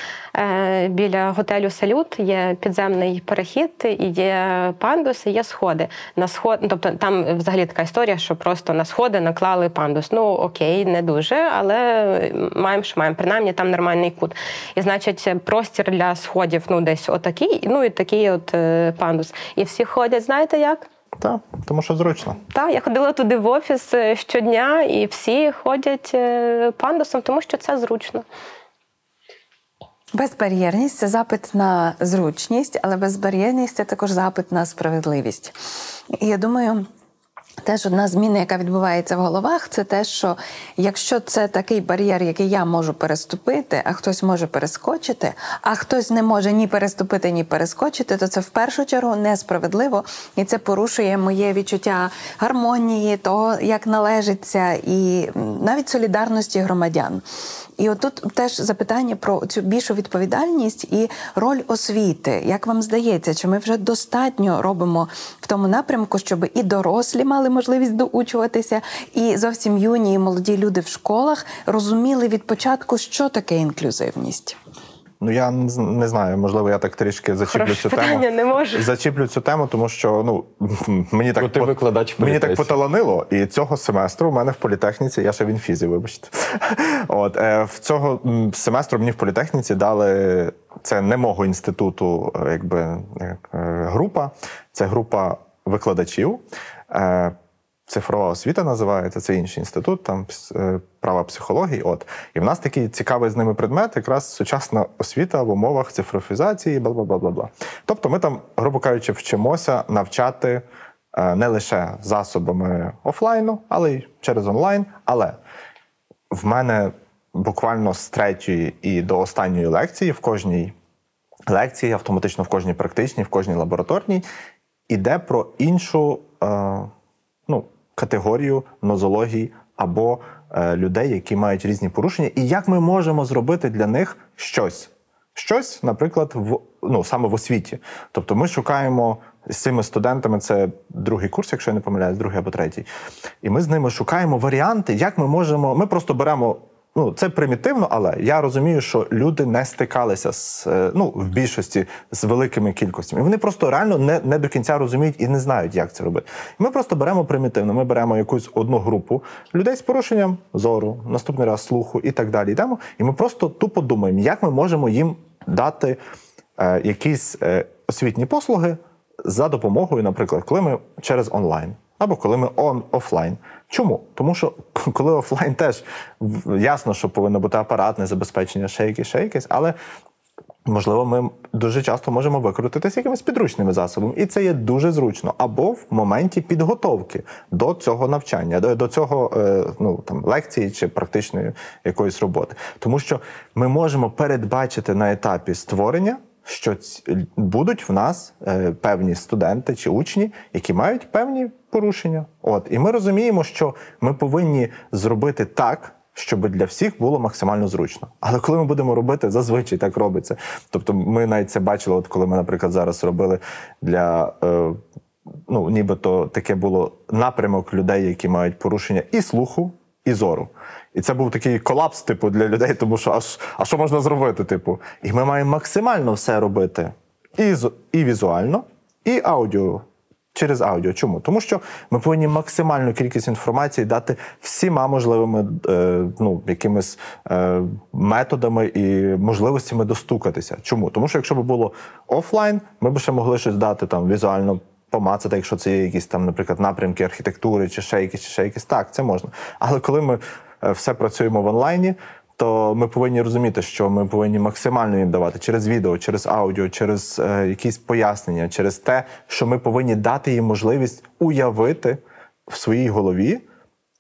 біля готелю Салют є підземний перехід, і є пандуси, є сходи. На сход, тобто там взагалі така історія, що просто на сходи наклали пандус. Ну окей, не дуже, але маємо, що маємо. Принаймні там нормальний кут. І значить, простір для сходів ну десь отакий, ну і такий от е, пандус. І всі ходять, знаєте як? Так, тому що зручно. Так, я ходила туди в офіс е, щодня, і всі ходять е, пандусом, тому що це зручно. Безбар'єрність це запит на зручність, але безбар'єрність це також запит на справедливість. І я думаю. Теж одна зміна, яка відбувається в головах, це те, що якщо це такий бар'єр, який я можу переступити, а хтось може перескочити, а хтось не може ні переступити, ні перескочити, то це в першу чергу несправедливо, і це порушує моє відчуття гармонії, того, як належиться, і навіть солідарності громадян. І отут теж запитання про цю більшу відповідальність і роль освіти. Як вам здається, чи ми вже достатньо робимо в тому напрямку, щоб і дорослі мали можливість доучуватися, і зовсім юні і молоді люди в школах розуміли від початку, що таке інклюзивність? Ну я не знаю, можливо, я так трішки зачіплю Хороше цю питання, тему. не можу. Зачіплю цю тему, тому що ну мені так Ну, ти пот- викладач мені так поталанило, і цього семестру в мене в політехніці, я ще в інфізі, вибачте. От е, в цього семестру мені в політехніці дали це не мого інституту, е, якби як, е, група. Це група викладачів. Е, Цифрова освіта називається, це інший інститут, там е, права психології. От і в нас такий цікавий з ними предмет, якраз сучасна освіта в умовах цифровізації, бла бла бла бла бла. Тобто, ми там, грубо кажучи, вчимося навчати е, не лише засобами офлайну, але й через онлайн. Але в мене буквально з третьої і до останньої лекції в кожній лекції, автоматично в кожній практичній, в кожній лабораторній, іде про іншу е, категорію нозології або е, людей, які мають різні порушення, і як ми можемо зробити для них щось. Щось, наприклад, в ну саме в освіті. Тобто, ми шукаємо з цими студентами, це другий курс, якщо я не помиляюсь, другий або третій. І ми з ними шукаємо варіанти, як ми можемо. Ми просто беремо. Ну, це примітивно, але я розумію, що люди не стикалися з е, ну в більшості з великими кількостями. Вони просто реально не, не до кінця розуміють і не знають, як це робити. Ми просто беремо примітивно. Ми беремо якусь одну групу людей з порушенням зору, наступний раз слуху і так далі. Йдемо, і ми просто тупо думаємо, як ми можемо їм дати е, якісь е, освітні послуги за допомогою, наприклад, коли ми через онлайн. Або коли ми он офлайн. Чому? Тому що коли офлайн теж ясно, що повинно бути апаратне забезпечення, ще якесь, ще якесь, але можливо, ми дуже часто можемо викрутитися якимись підручними засобами, і це є дуже зручно. Або в моменті підготовки до цього навчання, до, до цього е, ну там лекції чи практичної якоїсь роботи. Тому що ми можемо передбачити на етапі створення. Що будуть в нас е, певні студенти чи учні, які мають певні порушення. От і ми розуміємо, що ми повинні зробити так, щоб для всіх було максимально зручно. Але коли ми будемо робити, зазвичай так робиться. Тобто, ми навіть це бачили, от коли ми, наприклад, зараз робили для. Е, Ну, нібито таке було напрямок людей, які мають порушення і слуху, і зору. І це був такий колапс, типу, для людей, тому що аж, а що можна зробити? Типу? І ми маємо максимально все робити і, і візуально, і аудіо. Через аудіо. Чому? Тому що ми повинні максимальну кількість інформації дати всіма можливими е, ну, якимись е, методами і можливостями достукатися. Чому? Тому що якщо б було офлайн, ми б ще могли щось дати там візуально помацати, якщо це є якісь там, наприклад, напрямки архітектури, чи ще якісь, чи ще якісь. Так, це можна. Але коли ми все працюємо в онлайні, то ми повинні розуміти, що ми повинні максимально їм давати через відео, через аудіо, через е, якісь пояснення, через те, що ми повинні дати їм можливість уявити в своїй голові,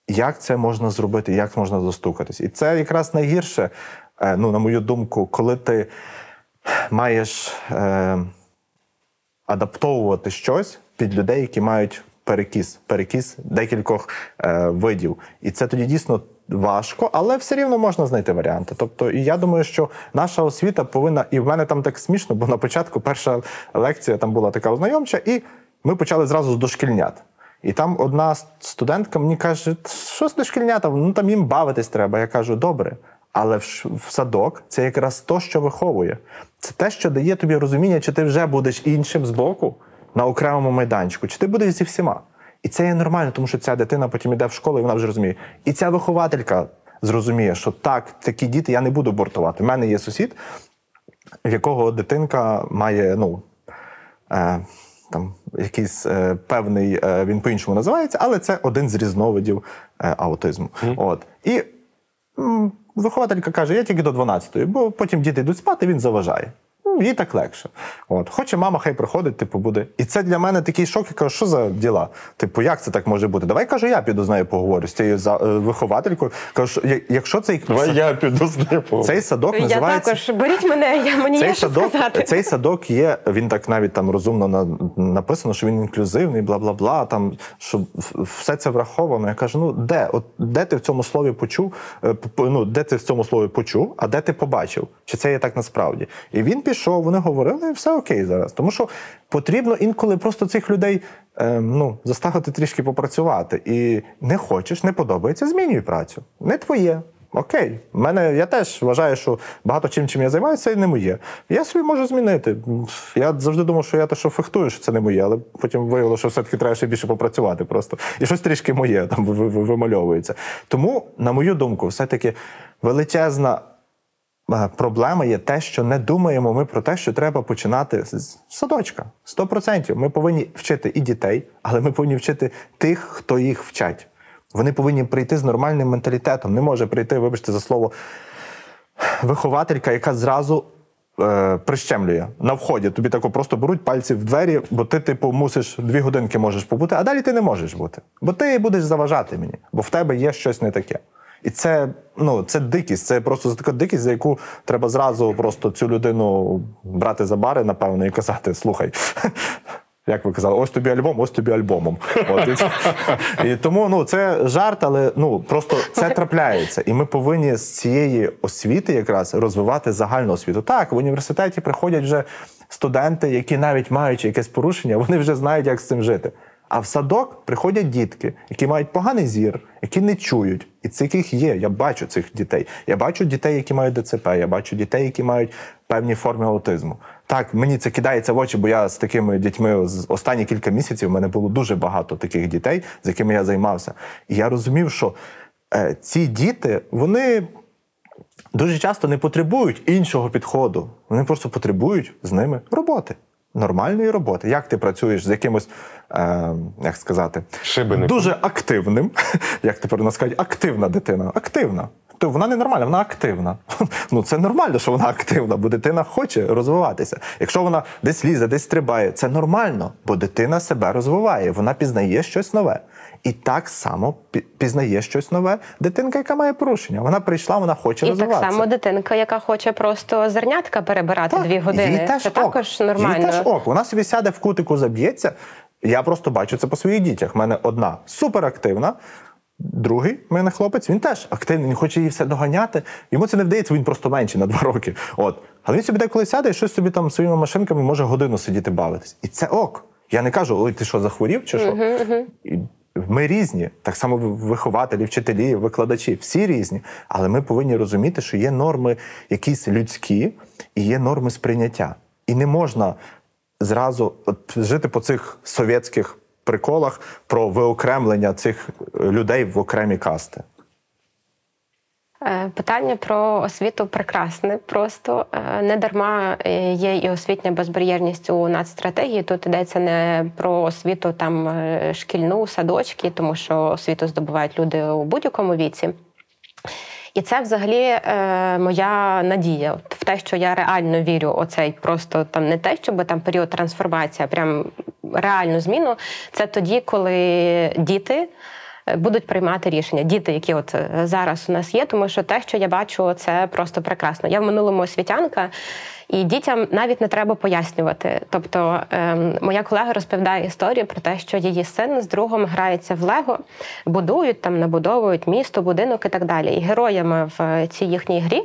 як це можна зробити, як можна достукатись. І це якраз найгірше, е, ну, на мою думку, коли ти маєш. Е, адаптовувати щось під людей, які мають перекіс, перекіс декількох е, видів. І це тоді дійсно важко, але все рівно можна знайти варіанти. Тобто, і я думаю, що наша освіта повинна, і в мене там так смішно, бо на початку перша лекція там була така ознайомча, і ми почали зразу з дошкільнят. І там одна студентка мені каже, що з дошкільнятами? Ну там їм бавитись треба. Я кажу, добре. Але в, садок це якраз то, що виховує. Це те, що дає тобі розуміння, чи ти вже будеш іншим збоку на окремому майданчику, чи ти будеш зі всіма. І це є нормально, тому що ця дитина потім йде в школу, і вона вже розуміє. І ця вихователька зрозуміє, що так, такі діти я не буду бортувати. У мене є сусід, в якого дитинка має, ну. Е, там якийсь е, певний, е, він по-іншому називається, але це один з різновидів е, аутизму. От. І м, вихователька каже: я тільки до 12-ї, бо потім діти йдуть спати, він заважає. Ну, їй так легше. От. Хоче мама, хай приходить, типу, буде. І це для мене такий шок. Я кажу, що за діла? Типу, як це так може бути? Давай кажу, я піду з нею поговорю з цією за- е, вихователькою. Кажу, якщо цей, Давай я піду з ним. цей садок Я називається. також беріть мене, я мені Цей є що садок, сказати. цей садок є, він так навіть там розумно на, написано, що він інклюзивний, бла бла бла. Там що все це враховано. Я кажу: ну де? От де ти в цьому слові почув? е, Ну де ти в цьому слові почув, а де ти побачив? Чи це є так насправді? І він пішов, вони говорили, все окей зараз. Тому що потрібно інколи просто цих людей е, ну, заставити трішки попрацювати. І не хочеш, не подобається, змінюй працю. Не твоє. Окей, мене я теж вважаю, що багато чим, чим я займаюся, це не моє. Я собі можу змінити. Я завжди думав, що я те, що фехтую, що це не моє, але потім виявилося, що все-таки треба ще більше попрацювати просто. І щось трішки моє там ви- ви- вимальовується. Тому, на мою думку, все-таки величезна проблема є те, що не думаємо ми про те, що треба починати з з садочка. 100%. Ми повинні вчити і дітей, але ми повинні вчити тих, хто їх вчать. Вони повинні прийти з нормальним менталітетом. Не може прийти, вибачте за слово, вихователька, яка зразу е, прищемлює на вході. Тобі тако просто беруть пальці в двері, бо ти, типу, мусиш дві годинки можеш побути, а далі ти не можеш бути. Бо ти будеш заважати мені, бо в тебе є щось не таке. І це, ну, це дикість, це просто така дикість, за яку треба зразу просто цю людину брати за бари, напевно, і казати: слухай. Як ви казали, ось тобі альбом, ось тобі альбомом. От, і, і тому ну, це жарт, але ну, просто це трапляється. І ми повинні з цієї освіти якраз розвивати загальну освіту. Так, в університеті приходять вже студенти, які навіть маючи якесь порушення, вони вже знають, як з цим жити. А в садок приходять дітки, які мають поганий зір, які не чують. І це яких є. Я бачу цих дітей. Я бачу дітей, які мають ДЦП, я бачу дітей, які мають певні форми аутизму. Так, мені це кидається в очі, бо я з такими дітьми з останні кілька місяців в мене було дуже багато таких дітей, з якими я займався. І я розумів, що е, ці діти, вони дуже часто не потребують іншого підходу. Вони просто потребують з ними роботи. Нормальної роботи. Як ти працюєш з якимось, е, як сказати, Шибеником. дуже активним, як тепер у нас кажуть, активна дитина. Активна. То вона не нормальна, вона активна. Ну це нормально, що вона активна, бо дитина хоче розвиватися. Якщо вона десь лізе, десь стрибає, це нормально, бо дитина себе розвиває, вона пізнає щось нове. І так само пізнає щось нове дитинка, яка має порушення. Вона прийшла, вона хоче І так само дитинка, яка хоче просто зернятка перебирати Так, дві години. їй теж Це ок. також нормально. Їй теж ок. Вона собі сяде в кутику, заб'ється. Я просто бачу це по своїх дітях. У мене одна суперактивна, другий в мене хлопець, він теж активний, він хоче її все доганяти. Йому це не вдається, він просто менший на два роки. От. Але він собі деколи сяде і щось собі там своїми машинками може годину сидіти бавитись. І це ок. Я не кажу, ой, ти що захворів чи що? І Ми різні, так само вихователі, вчителі, викладачі, всі різні. Але ми повинні розуміти, що є норми якісь людські і є норми сприйняття. І не можна зразу от, жити по цих совєтських приколах про виокремлення цих е, людей в окремі касти. Е, Питання про освіту прекрасне. Просто е, не дарма е, є і освітня безбар'єрність у нацстратегії. Тут йдеться не про освіту там шкільну, садочки, тому що освіту здобувають люди у будь-якому віці. І це взагалі е, моя надія в те, що я реально вірю. Оцей просто там не те, щоб там період трансформації, а прям реальну зміну. Це тоді, коли діти. Е, Будуть приймати рішення діти, які от е, зараз у нас є, тому що те, що я бачу, це просто прекрасно. Я в минулому освітянка, і дітям навіть не треба пояснювати. Тобто, ем, моя колега розповідає історію про те, що її син з другом грається в Лего, будують там, набудовують місто, будинок і так далі. І героями в цій їхній грі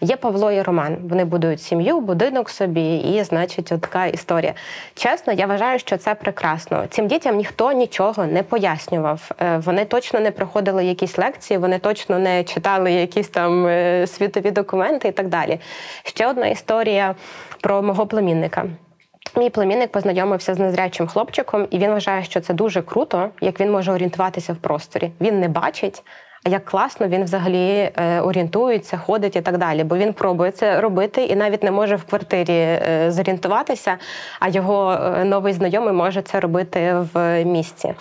є Павло і Роман. Вони будують сім'ю, будинок собі, і значить, така історія. Чесно, я вважаю, що це прекрасно. Цим дітям ніхто нічого не пояснював. Е, Вони точно не проходили якісь лекції, вони точно не читали якісь там е, світові документи і так далі. Ще одна історія про мого племінника. Мій племінник познайомився з незрячим хлопчиком, і він вважає, що це дуже круто, як він може орієнтуватися в просторі. Він не бачить. Як класно він взагалі е, орієнтується, ходить і так далі. Бо він пробує це робити і навіть не може в квартирі е, зорієнтуватися, а його е, новий знайомий може це робити в місті.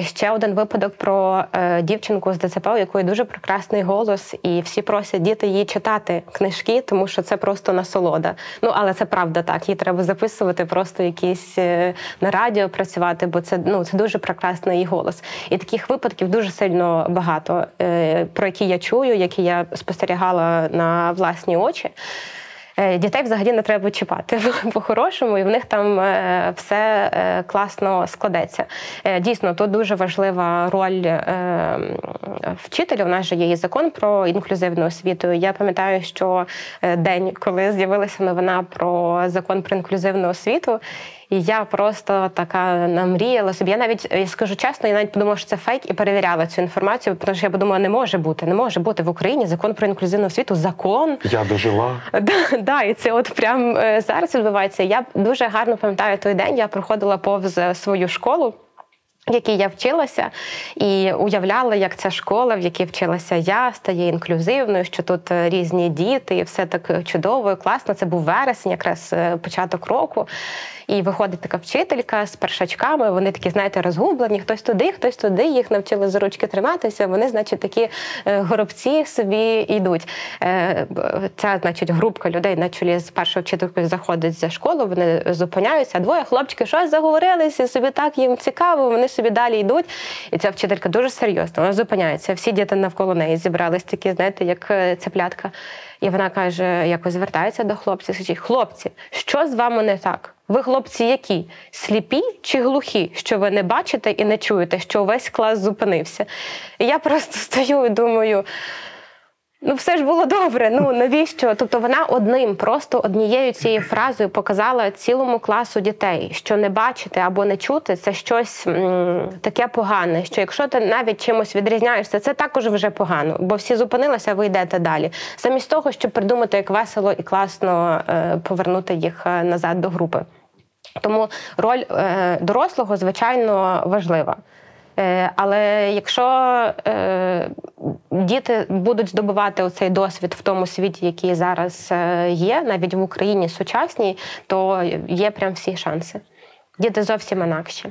Ще один випадок про дівчинку з ДЦП, у якої дуже прекрасний голос, і всі просять діти їй читати книжки, тому що це просто насолода. Ну але це правда так. Їй треба записувати просто якісь на радіо працювати, бо це ну це дуже прекрасний її голос. І таких випадків дуже сильно багато, е, про які я чую, які я спостерігала на власні очі. Е, Дітей взагалі не треба чіпати по-хорошому, і в них там е, все класно складеться. Дійсно, тут дуже важлива роль вчителя. У нас же є і закон про інклюзивну освіту. Я пам'ятаю, що день, коли з'явилася новина про закон про інклюзивну освіту. І я просто така намріяла собі. Я навіть я скажу чесно, я навіть подумала, що це фейк і перевіряла цю інформацію, тому що я подумала, не може бути, не може бути в Україні закон про інклюзивну освіту, закон. Я дожила. Да, да, і це от прям е, зараз відбувається. Я дуже гарно пам'ятаю той день. Я проходила повз свою школу. В якій я вчилася, і уявляла, як ця школа, в якій вчилася я, стає інклюзивною, що тут е, різні діти, і все так чудово і класно. Це був вересень, якраз е, початок року. І виходить така вчителька з першачками. Вони такі, знаєте, розгублені. Хтось туди, хтось туди. Їх навчили за ручки триматися. Вони, значить, такі е, горобці собі йдуть. Е, Ця, значить, групка людей на чолі з першою вчителькою заходить за школу. Вони зупиняються. Двоє хлопчики щось заговорилися, собі так їм цікаво. Вони собі далі йдуть. І ця вчителька дуже серйозно. Вона зупиняється. Всі діти навколо неї зібрались такі, знаєте, як е, цеплятка. І вона каже, якось звертається до хлопців. Скажіть, хлопці, що з вами не так? Ви хлопці які? Сліпі чи глухі, що ви не бачите і не чуєте, що весь клас зупинився? І я просто стою і думаю. Ну, все ж було добре. Ну навіщо? Тобто вона одним, просто однією цією фразою показала цілому класу дітей, що не бачити або не чути це щось м, таке погане. Що якщо ти навіть чимось відрізняєшся, це також вже погано, бо всі зупинилися, ви йдете далі. Замість того, щоб придумати, як весело і класно е, повернути їх е, назад до групи. Тому роль е, дорослого, звичайно, важлива. Е, Але якщо е, діти будуть здобувати оцей досвід в тому світі, який зараз е, є, навіть в Україні сучасній, то є прям всі шанси. Діти зовсім інакші.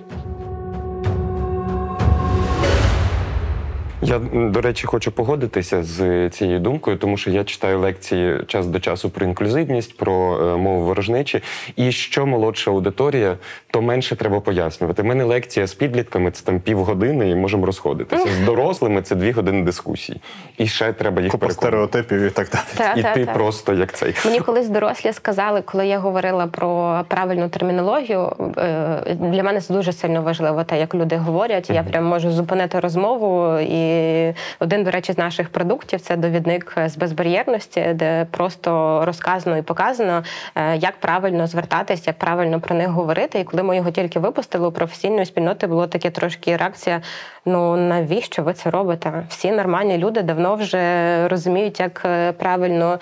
Я, до речі, хочу погодитися з цією думкою, тому що я читаю лекції час до часу про інклюзивність, про е, мову ворожнечі. І що молодша аудиторія, то менше треба пояснювати. У мене лекція з підлітками це там півгодини, і можемо розходитися. З дорослими це дві години дискусій. І ще треба їх Купа стереотипів і так далі. Та, І та, ти та. просто як цей. Мені колись дорослі сказали, коли я говорила про правильну термінологію. е, Для мене це дуже сильно важливо, те, як люди говорять. Я прям можу зупинити розмову і Один, до речі, з наших продуктів це довідник з безбар'єрності, де просто розказано і показано, е, як правильно звертатись, як правильно про них говорити. І коли ми його тільки випустили у професійної спільноти, було таке трошки реакція: ну навіщо ви це робите? Всі нормальні люди давно вже розуміють, як е, правильно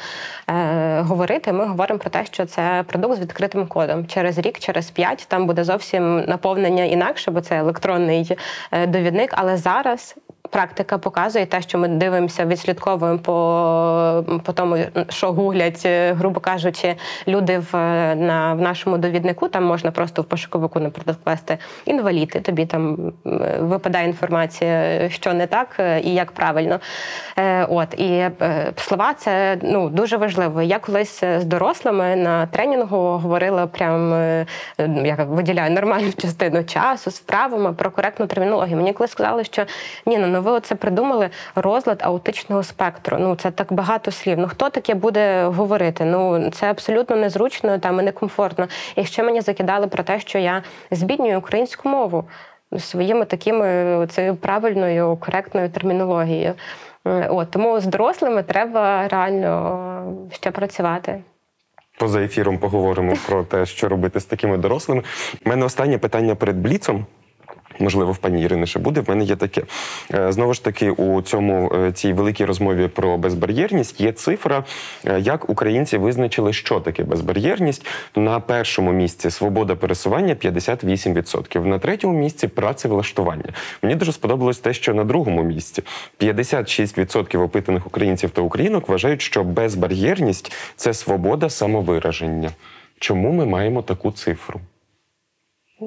е, говорити. Ми говоримо про те, що це продукт з відкритим кодом. Через рік, через п'ять там буде зовсім наповнення інакше, бо це електронний е, довідник. Але зараз практика показує те, що ми дивимося, відслідковуємо по, по тому, що гуглять, е, грубо кажучи, люди в, на, в нашому довіднику. Там можна просто в пошуковику, наприклад, ввести інвалід, і тобі там е, випадає інформація, що не так е, і як правильно. Е, От і е, слова це ну дуже важливо. Я колись з дорослими на тренінгу говорила прям е, я виділяю нормальну частину часу з вправами про коректну термінологію. Мені коли сказали, що ні, ну ну ви оце придумали розлад аутичного спектру. Ну це так багато слів. Ну хто таке буде говорити? Ну це абсолютно незручно там і некомфортно. І ще мені закидали про те, що я збіднюю українську мову своїми такими цією правильною коректною термінологією. Е, От тому з дорослими треба реально ще працювати. Поза ефіром поговоримо про те, що робити з такими дорослими. У мене останнє питання перед бліцом. Можливо, в пані Ірини ще буде. В мене є таке. Е, Знову ж таки, у цьому е, цій великій розмові про безбар'єрність є цифра, е, як українці визначили, що таке безбар'єрність. На першому місці свобода пересування 58%, на третьому місці працевлаштування. Мені дуже сподобалось те, що на другому місці 56% опитаних українців та українок вважають, що безбар'єрність це свобода самовираження. Чому ми маємо таку цифру?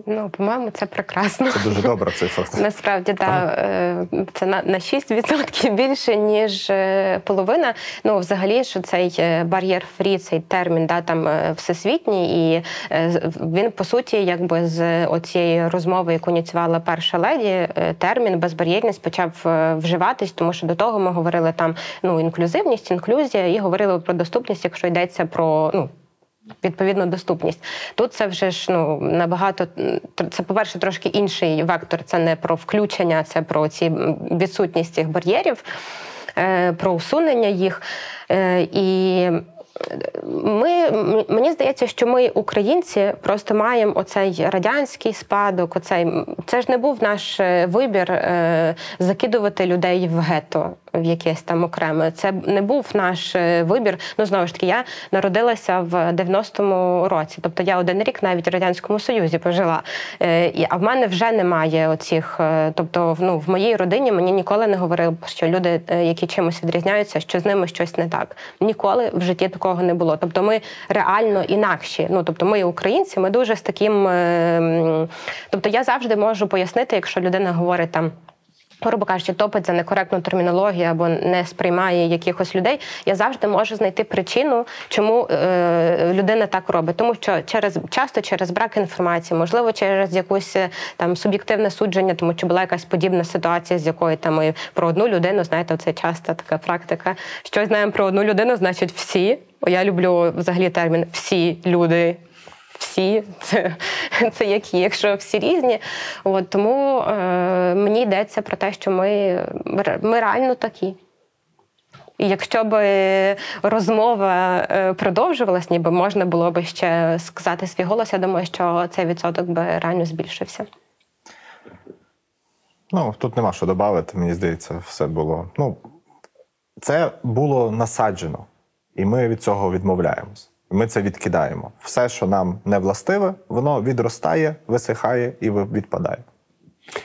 Ну, по-моєму, це прекрасно. Це дуже добра цифра. Насправді, так, е, це на, на 6% більше, ніж е, половина. Ну, взагалі, що цей е, бар'єр фрі, цей термін, да, там всесвітній, і він, по суті, якби з оцієї розмови, яку ініціювала перша леді, термін безбар'єрність почав вживатись, тому що до того ми говорили там ну, інклюзивність, інклюзія, і говорили про доступність, якщо йдеться про ну. Відповідно, доступність. Тут це вже ж ну набагато це, по-перше, трошки інший вектор. Це не про включення, це про ці відсутність цих бар'єрів, е, про усунення їх. Е, і ми, мені здається, що ми, українці, просто маємо оцей радянський спадок. Оцей це ж не був наш е, вибір е, закидувати людей в гетто в якесь там окреме. Це не був наш е, вибір. Ну знову ж таки, я народилася в 90-му році. Тобто я один рік навіть в радянському союзі пожила. Е, А в мене вже немає оцих. е, Тобто, ну в моїй родині мені ніколи не говорили, що люди, е, які чимось відрізняються, що з ними щось не так. Ніколи в житті такого не було. Тобто, ми реально інакші. Ну тобто, ми українці, ми дуже з таким. е, Тобто, я завжди можу пояснити, якщо людина говорить там. Грубо кажучи, топить за некоректну термінологію або не сприймає якихось людей. Я завжди можу знайти причину, чому е, людина так робить. Тому що через часто через брак інформації, можливо, через якусь е, там суб'єктивне судження, тому що була якась подібна ситуація, з якої там ми про одну людину, знаєте, це часто така практика. Що знаємо про одну людину, значить всі. Я люблю взагалі термін всі люди всі, це, це які, якщо всі різні. От, тому е, мені йдеться про те, що ми, ми реально такі. І якщо б розмова е, продовжувалась, ніби можна було б ще сказати свій голос, я думаю, що цей відсоток би реально збільшився. Ну, тут нема що додати, мені здається, все було. Ну, це було насаджено, і ми від цього відмовляємось. Ми це відкидаємо. Все, що нам не властиве, воно відростає, висихає і відпадає.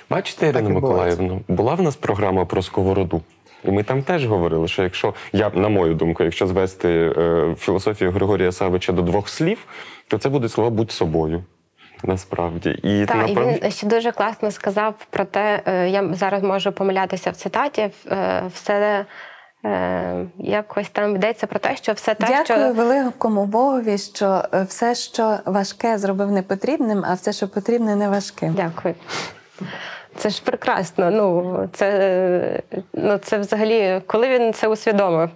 Бачите, Ірина Миколаївна, була в нас програма про сковороду. І ми там теж говорили, що якщо я, на мою думку, якщо звести е, філософію Григорія Савича до двох слів, то це будуть слова будь собою. Насправді. І, Так, і він ще дуже класно сказав про те, е, я зараз можу помилятися в цитаті, е, все якось там йдеться про те, що все те, Дякую що великому Богові, що е, все, що важке, зробив непотрібним, а все, що потрібне, не важким. Дякую. Це ж прекрасно. Ну, це, ну, це взагалі, коли він це усвідомив,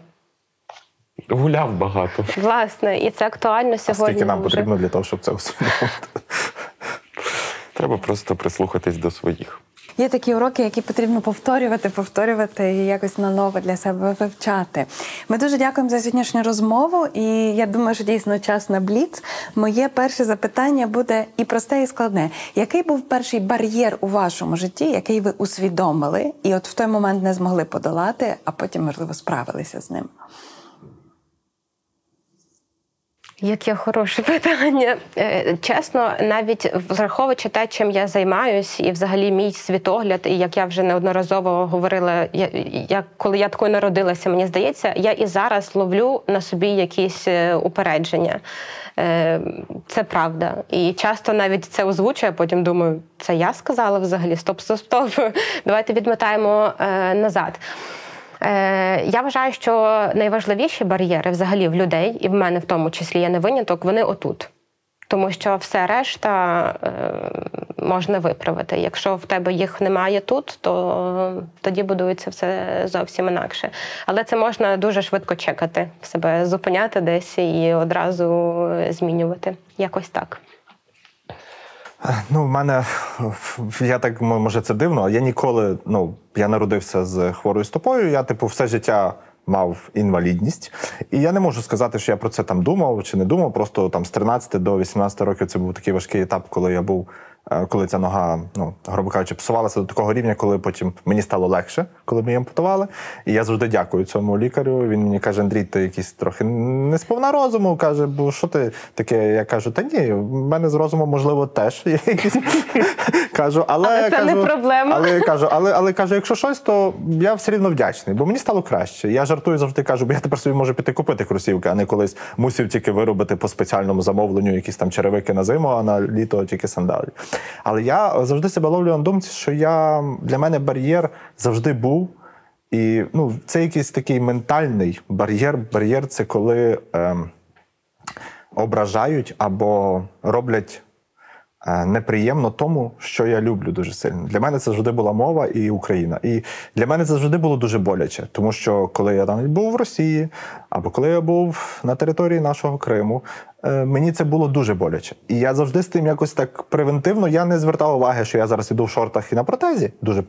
гуляв багато. власне, і це актуально А сьогодні. скільки нам дуже. потрібно для того, щоб це усвідомити? Треба просто прислухатись до своїх. Є такі уроки, які потрібно повторювати, повторювати і якось наново для себе вивчати. Ми дуже дякуємо за сьогоднішню розмову, і я думаю, що дійсно час на бліц. Моє перше запитання буде і просте, і складне. Який був перший бар'єр у вашому житті, який ви усвідомили, і от в той момент не змогли подолати, а потім, можливо, справилися з ним? Яке хороше питання. Е, Чесно, навіть враховуючи те, чим я займаюсь, і взагалі мій світогляд, і як я вже неодноразово говорила, я, я коли я такою народилася, мені здається, я і зараз ловлю на собі якісь е, упередження. Е, Це правда. І часто навіть це озвучує, потім думаю, це я сказала взагалі. Стоп, стоп, стоп. Давайте відмотаємо назад. Е, я вважаю, що найважливіші бар'єри взагалі в людей, і в мене в тому числі я не виняток, вони отут. Тому що все решта е, можна виправити. Якщо в тебе їх немає тут, то тоді будується все зовсім інакше. Але це можна дуже швидко чекати, себе зупиняти десь і одразу змінювати. Якось так. Ну, в мене я так може це дивно. але Я ніколи, ну я народився з хворою стопою. Я, типу, все життя мав інвалідність, і я не можу сказати, що я про це там думав чи не думав. Просто там з 13 до 18 років це був такий важкий етап, коли я був. Е, Коли ця нога, ну грубо кажучи, псувалася до такого рівня, коли потім мені стало легше, коли ми її ампутували. І я завжди дякую цьому лікарю. Він мені каже: Андрій, ти якийсь трохи не сповна розуму. каже, бо що ти таке? Я кажу, та ні, в мене з розумом, можливо, теж є якісь. кажу, але, Але це не кажу, проблема. Але кажу, але, але кажу, якщо щось, то я все рівно вдячний, бо мені стало краще. Я жартую завжди кажу, бо я тепер собі можу піти купити кросівки, а не колись мусив тільки виробити по спеціальному замовленню якісь там черевики на зиму, а на літо тільки сандалі. Але я завжди себе ловлю на думці, що я для мене бар'єр завжди був. І ну, це якийсь такий ментальний бар'єр. Бар'єр це коли ем, ображають або роблять е, неприємно тому, що я люблю дуже сильно. Для мене це завжди була мова і Україна. І для мене це завжди було дуже боляче, тому що коли я там був в Росії, або коли я був на території нашого Криму, е, мені це було дуже боляче. І я завжди з тим якось так превентивно я не звертав уваги, що я зараз іду в шортах і на протезі. Дуже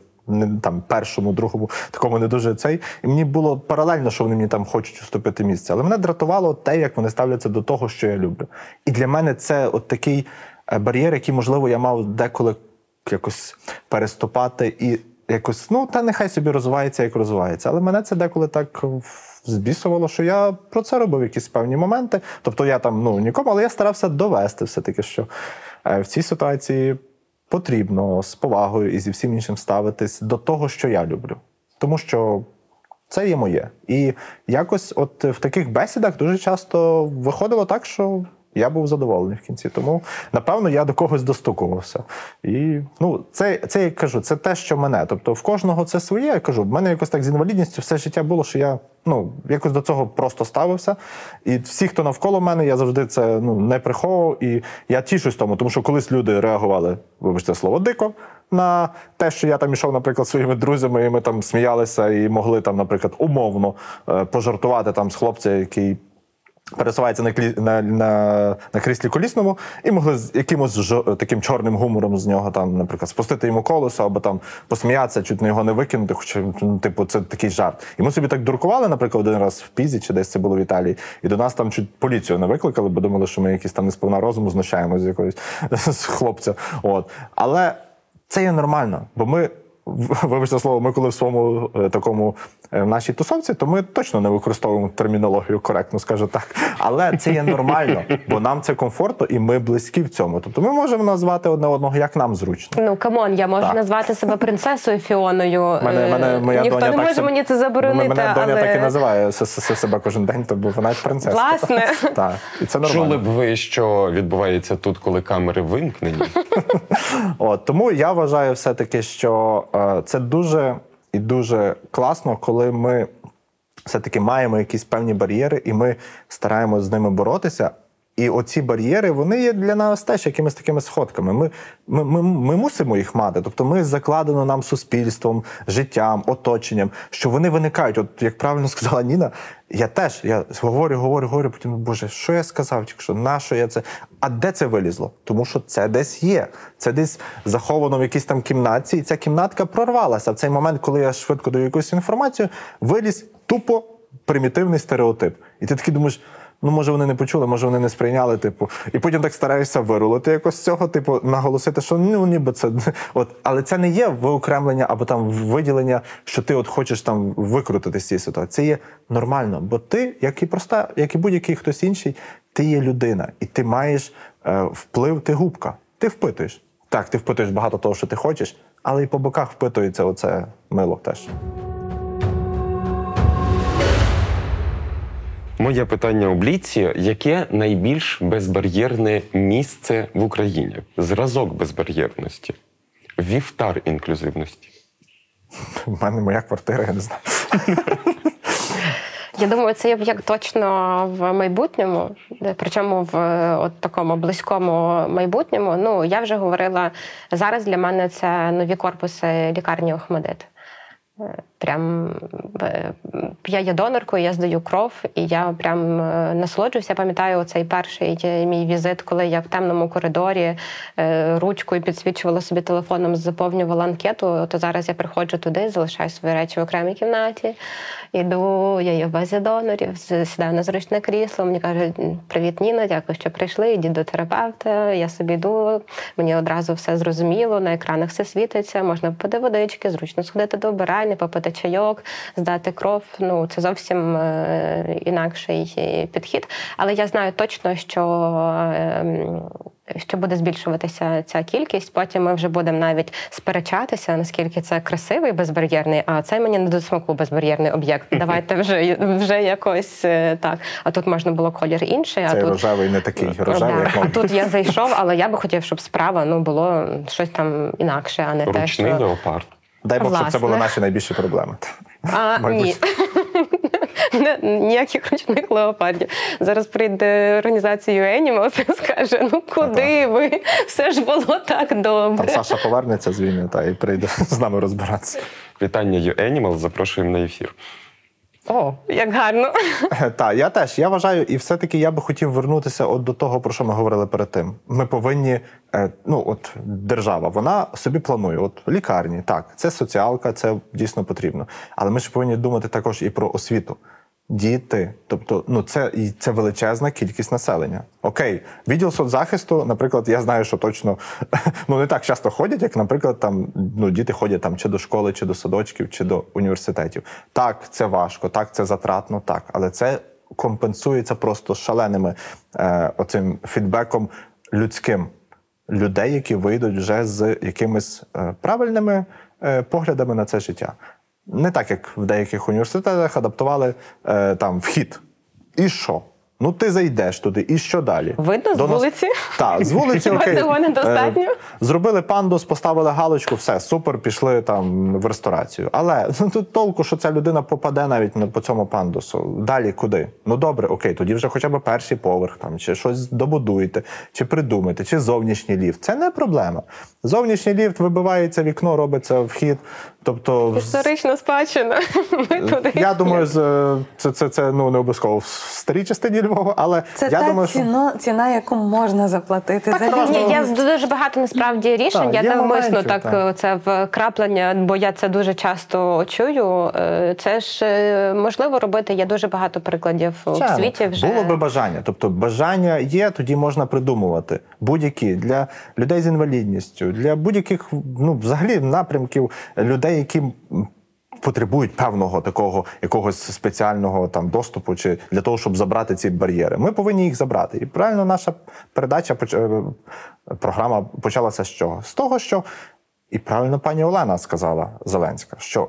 там першому, другому, такому не дуже цей. І мені було паралельно, що вони мені там хочуть уступити місце. Але мене дратувало те, як вони ставляться до того, що я люблю. І для мене це от такий е, бар'єр, який, можливо, я мав деколи якось переступати і якось, ну, та нехай собі розвивається, як розвивається. Але мене це деколи так збісувало, що я про це робив якісь певні моменти. Тобто я там ну нікому, але я старався довести все-таки, що е, в цій ситуації потрібно з повагою і зі всім іншим ставитись до того, що я люблю. Тому що це є моє. І якось, от в таких бесідах дуже часто виходило так, що я був задоволений в кінці. Тому, напевно, я до когось достукувався. І ну, це, це я кажу, це те, що мене. Тобто, в кожного це своє. Я кажу, в мене якось так з інвалідністю все життя було, що я ну, якось до цього просто ставився. І всі, хто навколо мене, я завжди це ну, не приховував. І я тішусь тому, тому що колись люди реагували, вибачте слово, дико. На те, що я там ішов, наприклад, своїми друзями, і ми там сміялися і могли там, наприклад, умовно е, пожартувати там з хлопця, який пересувається на, клі... на, на, на кріслі колісному, і могли з якимось жо... таким чорним гумором з нього там, наприклад, спустити йому колесо або там посміятися, чуть на його не викинути, хоча ну, типу, це такий жарт. І ми собі так дуркували, наприклад, один раз в Пізі, чи десь це було в Італії, і до нас там чуть поліцію не викликали, бо думали, що ми якісь там несповна розуму знущаємося з якоїсь з хлопця. От. Але це є нормально, бо ми. Вибачте слово, ми коли в своєму е, такому е, в нашій тусовці, то ми точно не використовуємо термінологію коректно, скажу так. Але це є нормально, бо нам це комфортно і ми близькі в цьому. Тобто ми можемо назвати одне одного як нам зручно. Ну come on, я можу Так. назвати себе принцесою Фіоною. Мене, Е, мене, моя Ніхто доня не може себе- мені це заборонити. Мене доня але... так і називає себе кожен день, то бо вона принцеса. Власне. Так, і це нормально. Чули б ви, що відбувається тут, коли камери вимкнені? От, тому я вважаю все-таки, що е, це дуже і дуже класно, коли ми все-таки маємо якісь певні бар'єри, і ми стараємося з ними боротися. І оці бар'єри вони є для нас теж якимись такими сходками. Ми, ми, ми, ми мусимо їх мати. Тобто, ми закладено нам суспільством, життям, оточенням, що вони виникають. От як правильно сказала Ніна, я теж я говорю, говорю, говорю. Потім Боже, що я сказав? Тільки що на що я це? А де це вилізло? Тому що це десь є. Це десь заховано в якійсь там кімнатці, і ця кімнатка прорвалася. В цей момент, коли я швидко даю якусь інформацію, виліз тупо примітивний стереотип. І ти такий думаєш. Ну, може, вони не почули, може, вони не сприйняли, типу, і потім так стараєшся вирулити якось з цього, типу, наголосити, що ну ніби це от, але це не є виокремлення або там виділення, що ти от хочеш там викрутити з цієї ситуації. Це є нормально, бо ти, як і проста, як і будь-який хтось інший, ти є людина, і ти маєш е, вплив, ти губка. Ти впитуєш. Так, ти впитуєш багато того, що ти хочеш, але і по боках впитується оце мило теж. Моє питання у Бліці: яке найбільш безбар'єрне місце в Україні? Зразок безбар'єрності, вівтар інклюзивності. У мене моя квартира, я не знаю. Я думаю, це є як точно в майбутньому, причому в е, от такому близькому майбутньому. Ну я вже говорила зараз. Для мене це нові корпуси лікарні Охмадит. Прям е, я є доноркою, я здаю кров, і я прям е, насолоджуюся. Пам'ятаю цей перший е, мій візит, коли я в темному коридорі ручкою підсвічувала собі телефоном, заповнювала анкету. То зараз я приходжу туди, залишаю свої речі в окремій кімнаті. Іду, я є в базі донорів, сідаю на зручне крісло. Мені кажуть, привіт, Ніна, дякую, що прийшли. Йдіть до терапевта. Я собі йду. Мені одразу все зрозуміло. На екранах все світиться. Можна попити водички, зручно сходити до вбиральні, попити чайок, здати кров. Ну це зовсім е, інакший е, підхід. Але я знаю точно, що. ем, що буде збільшуватися ця кількість. Потім ми вже будемо навіть сперечатися, наскільки це красивий безбар'єрний, а це мені не до смаку безбар'єрний об'єкт. Давайте вже вже якось е, так. А тут можна було колір інший. А тут рожевий не такий рожевий, Да. як А тут я зайшов, але я би хотів, щоб справа ну було щось там інакше, а не те, Ручний що леопард. Дай Бог, щоб це були наші найбільші проблеми. а, ні. Ніяких ручних леопардів. Зараз прийде організація Animals і скаже: ну куди ви? Все ж було так добре. Там Саша повернеться з війни та і прийде з нами розбиратися. Вітання You Animal, запрошуємо на ефір. О, як гарно. Так, я теж я вважаю, і все-таки я би хотів вернутися от до того, про що ми говорили перед тим. Ми повинні, е, ну от держава, вона собі планує. От лікарні, так, це соціалка, це дійсно потрібно. Але ми ж повинні думати також і про освіту. Діти, тобто, ну це це величезна кількість населення. Окей, відділ соцзахисту, наприклад, я знаю, що точно ну не так часто ходять, як, наприклад, там ну діти ходять там чи до школи, чи до садочків, чи до університетів. Так, це важко, так, це затратно, так, але це компенсується просто шаленими е, оцим фідбеком людським людей, які вийдуть вже з якимись е, правильними е, поглядами на це життя. Не так, як в деяких університетах адаптували е, там вхід. І що? Ну, ти зайдеш туди, і що далі? Видно з До нас- вулиці? Так, з вулиці окей. цього недостатньо? Е, Зробили пандус, поставили галочку, все, супер, пішли там в ресторацію. Але ну, тут толку, що ця людина попаде навіть на- по цьому пандусу. Далі куди? Ну добре, окей, тоді вже хоча б перший поверх, там, чи щось добудуєте, чи придумайте, чи зовнішній ліфт. Це не проблема. Зовнішній ліфт вибивається вікно, робиться вхід. Тобто, Історична спадщина. Я думаю, е, це, це, це ну, не обов'язково в старій частині Львова, але Це я та думаю, що ціна, ціна, яку можна заплатити за можна. Ні, є дуже багато насправді рішень. Так, я навмисно так так. е, це вкраплення, бо я це дуже часто чую. Е, Це ж е, можливо робити. Є дуже багато прикладів в світі. Вже Було би бажання. Тобто бажання є, тоді можна придумувати будь-які для людей з інвалідністю, для будь-яких ну, взагалі напрямків людей, які. Потребують певного такого якогось спеціального там доступу, чи для того, щоб забрати ці бар'єри. Ми повинні їх забрати. І правильно наша передача е, програма почалася з чого? З того, що і правильно пані Олена сказала Зеленська, що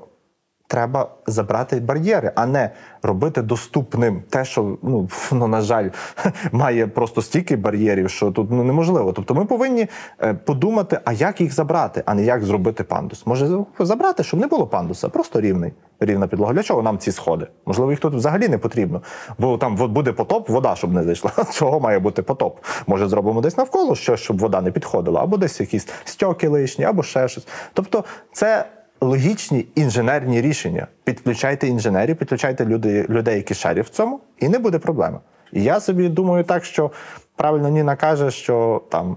треба забрати бар'єри, а не робити доступним те, що ну, ну на жаль, має просто стільки бар'єрів, що тут ну неможливо. Тобто, ми повинні е, подумати, а як їх забрати, а не як зробити пандус. Може забрати, щоб не було пандуса, просто рівний, рівна підлога. Для чого нам ці сходи? Можливо, їх тут взагалі не потрібно, бо там буде потоп, вода щоб не зайшла. Чого має бути потоп? Може, зробимо десь навколо щось, щоб вода не підходила, або десь якісь стьоки лишні, або ще щось. Тобто, це логічні інженерні рішення. Підключайте інженерів, підключайте люди, людей, які шарять в цьому, і не буде проблеми. І я собі думаю так, що правильно Ніна каже, що там.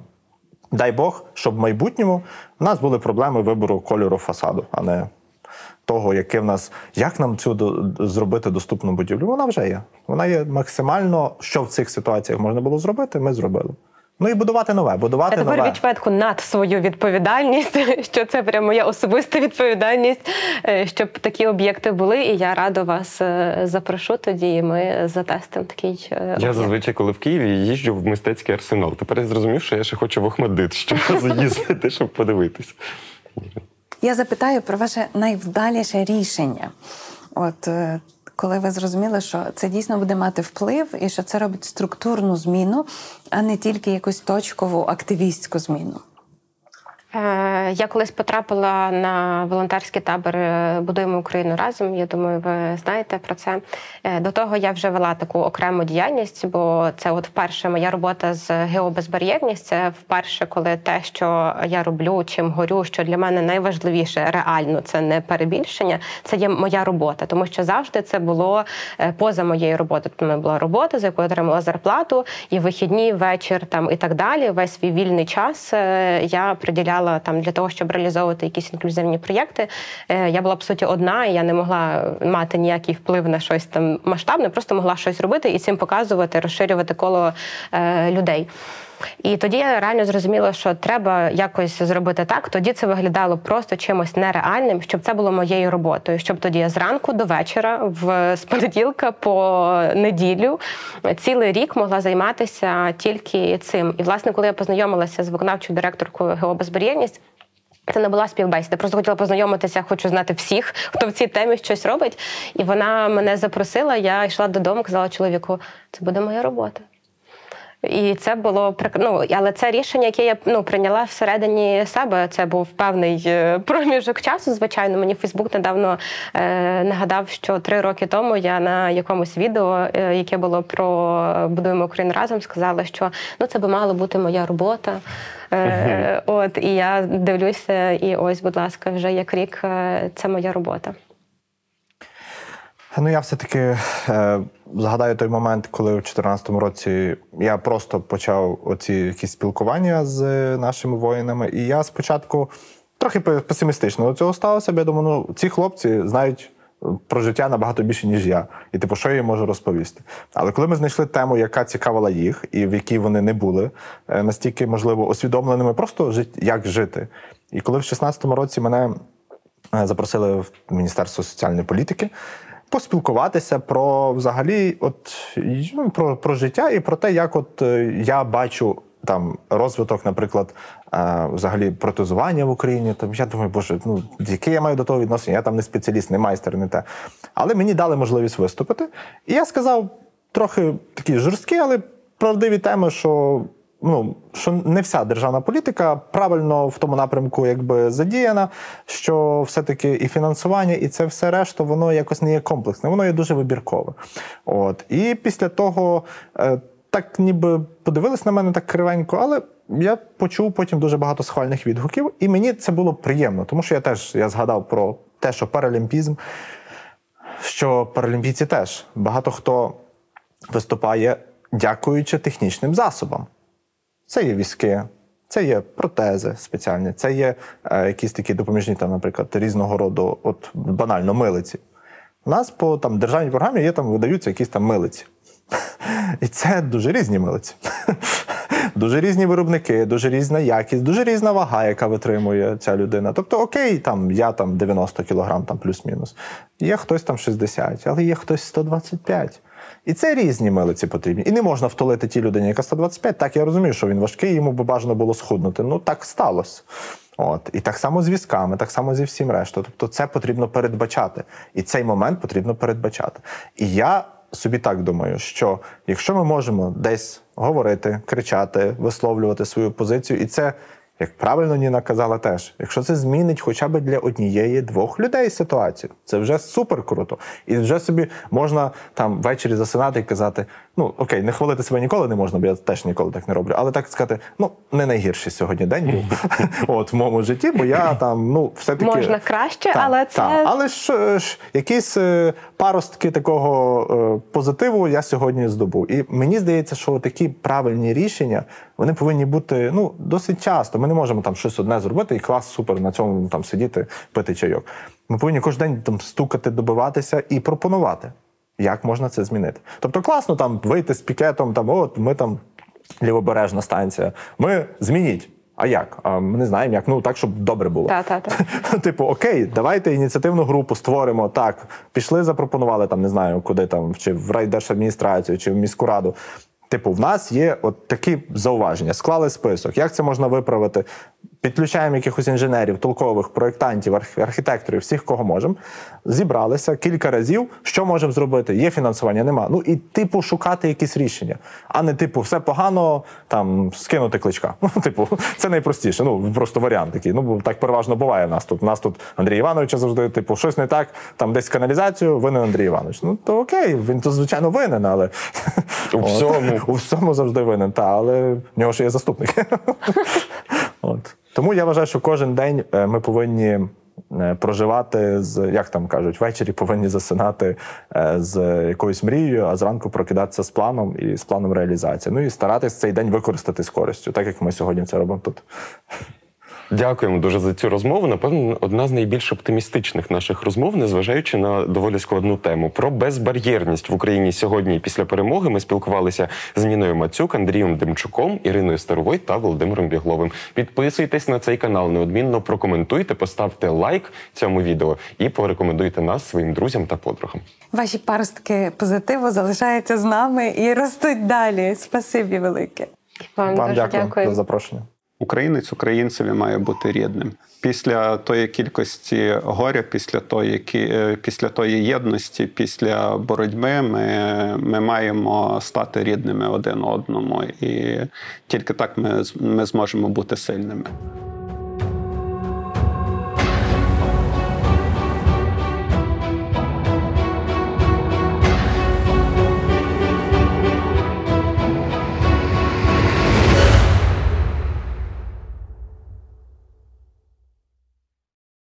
Дай Бог, щоб в майбутньому в нас були проблеми вибору кольору фасаду, а не того, яке в нас, як нам цю до- зробити доступну будівлю. Вона вже є. Вона є максимально, що в цих ситуаціях можна було зробити, ми зробили. Ну і будувати нове, будувати А тепер нове. відчветку над свою відповідальність, що це прямо моя особиста відповідальність, е, щоб такі об'єкти були. І я рада вас е, запрошу тоді. І ми затестимо такий е, Я зазвичай, коли в Києві, їжджу в мистецький арсенал. Тепер я зрозумів, що я ще хочу в Охмадит, щоб заїздити, щоб подивитись. Я запитаю про ваше найвдаліше рішення. От коли ви зрозуміли, що це дійсно буде мати вплив і що це робить структурну зміну, а не тільки якусь точкову активістську зміну. Е, Я колись потрапила на волонтерський табор е, Будуємо Україну разом. Я думаю, ви знаєте про це. Е, До того я вже вела таку окрему діяльність, бо це от вперше моя робота з геобезбар'єрність. Це вперше, коли те, що я роблю, чим горю, що для мене найважливіше реально це не перебільшення, це є моя робота, тому що завжди це було поза моєю роботою. Тобто в була робота, за яку я отримала зарплату, і вихідні, вечір там і так далі. Весь свій вільний час я приділяла там для того, щоб реалізовувати якісь інклюзивні проєкти. Е, Я була по суті одна, і я не могла мати ніякий вплив на щось там масштабне, просто могла щось робити і цим показувати, розширювати коло е, людей. І тоді я реально зрозуміла, що треба якось зробити так. Тоді це виглядало просто чимось нереальним, щоб це було моєю роботою. Щоб тоді я зранку до вечора, в з понеділка по неділю, цілий рік могла займатися тільки цим. І власне, коли я познайомилася з виконавчою директоркою Геобезбар'єрність, це не була співбесіда. Просто хотіла познайомитися, хочу знати всіх, хто в цій темі щось робить. І вона мене запросила. Я йшла додому, казала чоловіку, це буде моя робота. І це було ну, але це рішення, яке я ну, прийняла всередині себе. Це був певний е, проміжок часу. Звичайно, мені Фейсбук недавно е, нагадав, що три роки тому я на якомусь відео, е, яке було про будуємо Україну разом, сказала, що ну це би мала бути моя робота. Е, От і я дивлюся, і ось, будь ласка, вже як рік е, це моя робота. Ну, я все-таки е, згадаю той момент, коли у 2014 році я просто почав оці якісь спілкування з нашими воїнами. І я спочатку трохи песимістично до цього ставився, бо я думаю, ну ці хлопці знають про життя набагато більше, ніж я. І типу, що я їм можу розповісти. Але коли ми знайшли тему, яка цікавила їх, і в якій вони не були е, настільки, можливо, усвідомленими, просто як жити. І коли в 2016 році мене е, запросили в Міністерство соціальної політики. Поспілкуватися про взагалі, от ну, про, про життя і про те, як от е, я бачу там розвиток, наприклад, е, взагалі протезування в Україні. Там я думаю, боже, ну яке я маю до того відношення? Я там не спеціаліст, не майстер, не те. Але мені дали можливість виступити. І я сказав трохи такі жорсткі, але правдиві теми, що ну, що не вся державна політика правильно в тому напрямку якби задіяна, що все-таки і фінансування, і це все решта, воно якось не є комплексне, воно є дуже вибіркове. От. І після того е, так ніби подивились на мене так кривенько, але я почув потім дуже багато схвальних відгуків, і мені це було приємно, тому що я теж я згадав про те, що паралімпізм, що паралімпійці теж багато хто виступає дякуючи технічним засобам. Це є візки, це є протези спеціальні, це є е, якісь такі допоміжні, там, наприклад, різного роду, от банально милиці. У нас по там, державній програмі є там видаються якісь там милиці. І це дуже різні милиці. Дуже різні виробники, дуже різна якість, дуже різна вага, яка витримує ця людина. Тобто, окей, там я там 90 кілограм, там плюс-мінус. Є хтось там 60, але є хтось 125. І це різні милиці потрібні. І не можна втолити тій людині, яка 125. Так, я розумію, що він важкий, йому б бажано було схуднути. Ну так сталося. От і так само з візками, так само зі всім рештою. Тобто, це потрібно передбачати, і цей момент потрібно передбачати. І я собі так думаю, що якщо ми можемо десь говорити, кричати, висловлювати свою позицію, і це. Як правильно Ніна казала теж, якщо це змінить хоча б для однієї двох людей ситуацію, це вже супер круто. І вже собі можна там ввечері засинати і казати: ну окей, не хвалити себе ніколи не можна, бо я теж ніколи так не роблю. Але так сказати, ну не найгірший сьогодні день був от в моєму житті, бо я там ну все таки Можна краще, але це- але ж, е, ж якісь е, паростки такого е, позитиву я сьогодні здобув. І мені здається, що такі правильні рішення вони повинні бути ну досить часто. Ми не можемо там щось одне зробити і клас супер на цьому там сидіти, пити чайок. Ми повинні кожен день там стукати, добиватися і пропонувати, як можна це змінити. Тобто, класно там вийти з пікетом, там от ми там лівобережна станція. Ми змініть. А як? А ми не знаємо, як. Ну так, щоб добре було. Та-та-та. Типу, окей, давайте ініціативну групу створимо. Так, пішли, запропонували там, не знаю, куди там, чи в райдержадміністрацію, чи в міську раду. Типу, в нас є от такі зауваження, склали список. Як це можна виправити? Підключаємо якихось інженерів, толкових, проєктантів, арх- архітекторів, всіх, кого можемо. Зібралися кілька разів. Що можемо зробити? Є фінансування, нема. Ну і типу шукати якісь рішення, а не типу, все погано, там скинути кличка. Ну, типу, це найпростіше. Ну просто варіант такий. Ну так переважно буває. У нас тут. У нас тут Андрій Іванович завжди, типу, щось не так, там десь каналізацію, винен Андрій Іванович. Ну то окей, він то звичайно винен, але У всьому. у всьому завжди винен. Та але в нього ж є заступник. От. Тому я вважаю, що кожен день е, ми повинні е, проживати з, як там кажуть, ввечері повинні засинати е, з якоюсь мрією, а зранку прокидатися з планом і з планом реалізації. Ну і старатись цей день використати з користю, так як ми сьогодні це робимо тут. Дякуємо дуже за цю розмову. Напевно, одна з найбільш оптимістичних наших розмов, незважаючи на доволі складну тему. Про безбар'єрність в Україні сьогодні і після перемоги ми спілкувалися з Ніною Мацюк, Андрієм Демчуком, Іриною Старовой та Володимиром Бігловим. Підписуйтесь на цей канал, неодмінно прокоментуйте, поставте лайк цьому відео і порекомендуйте нас своїм друзям та подругам. Ваші паростки позитиву залишаються з нами і ростуть далі. Спасибі велике. Вам, Вам дуже дякую, дякую. за запрошення. Українець українцеві має бути рідним. Після тої кількості горя, після тої, е, після тої єдності, після боротьби, ми, ми маємо стати рідними один одному, і тільки так ми, ми зможемо бути сильними.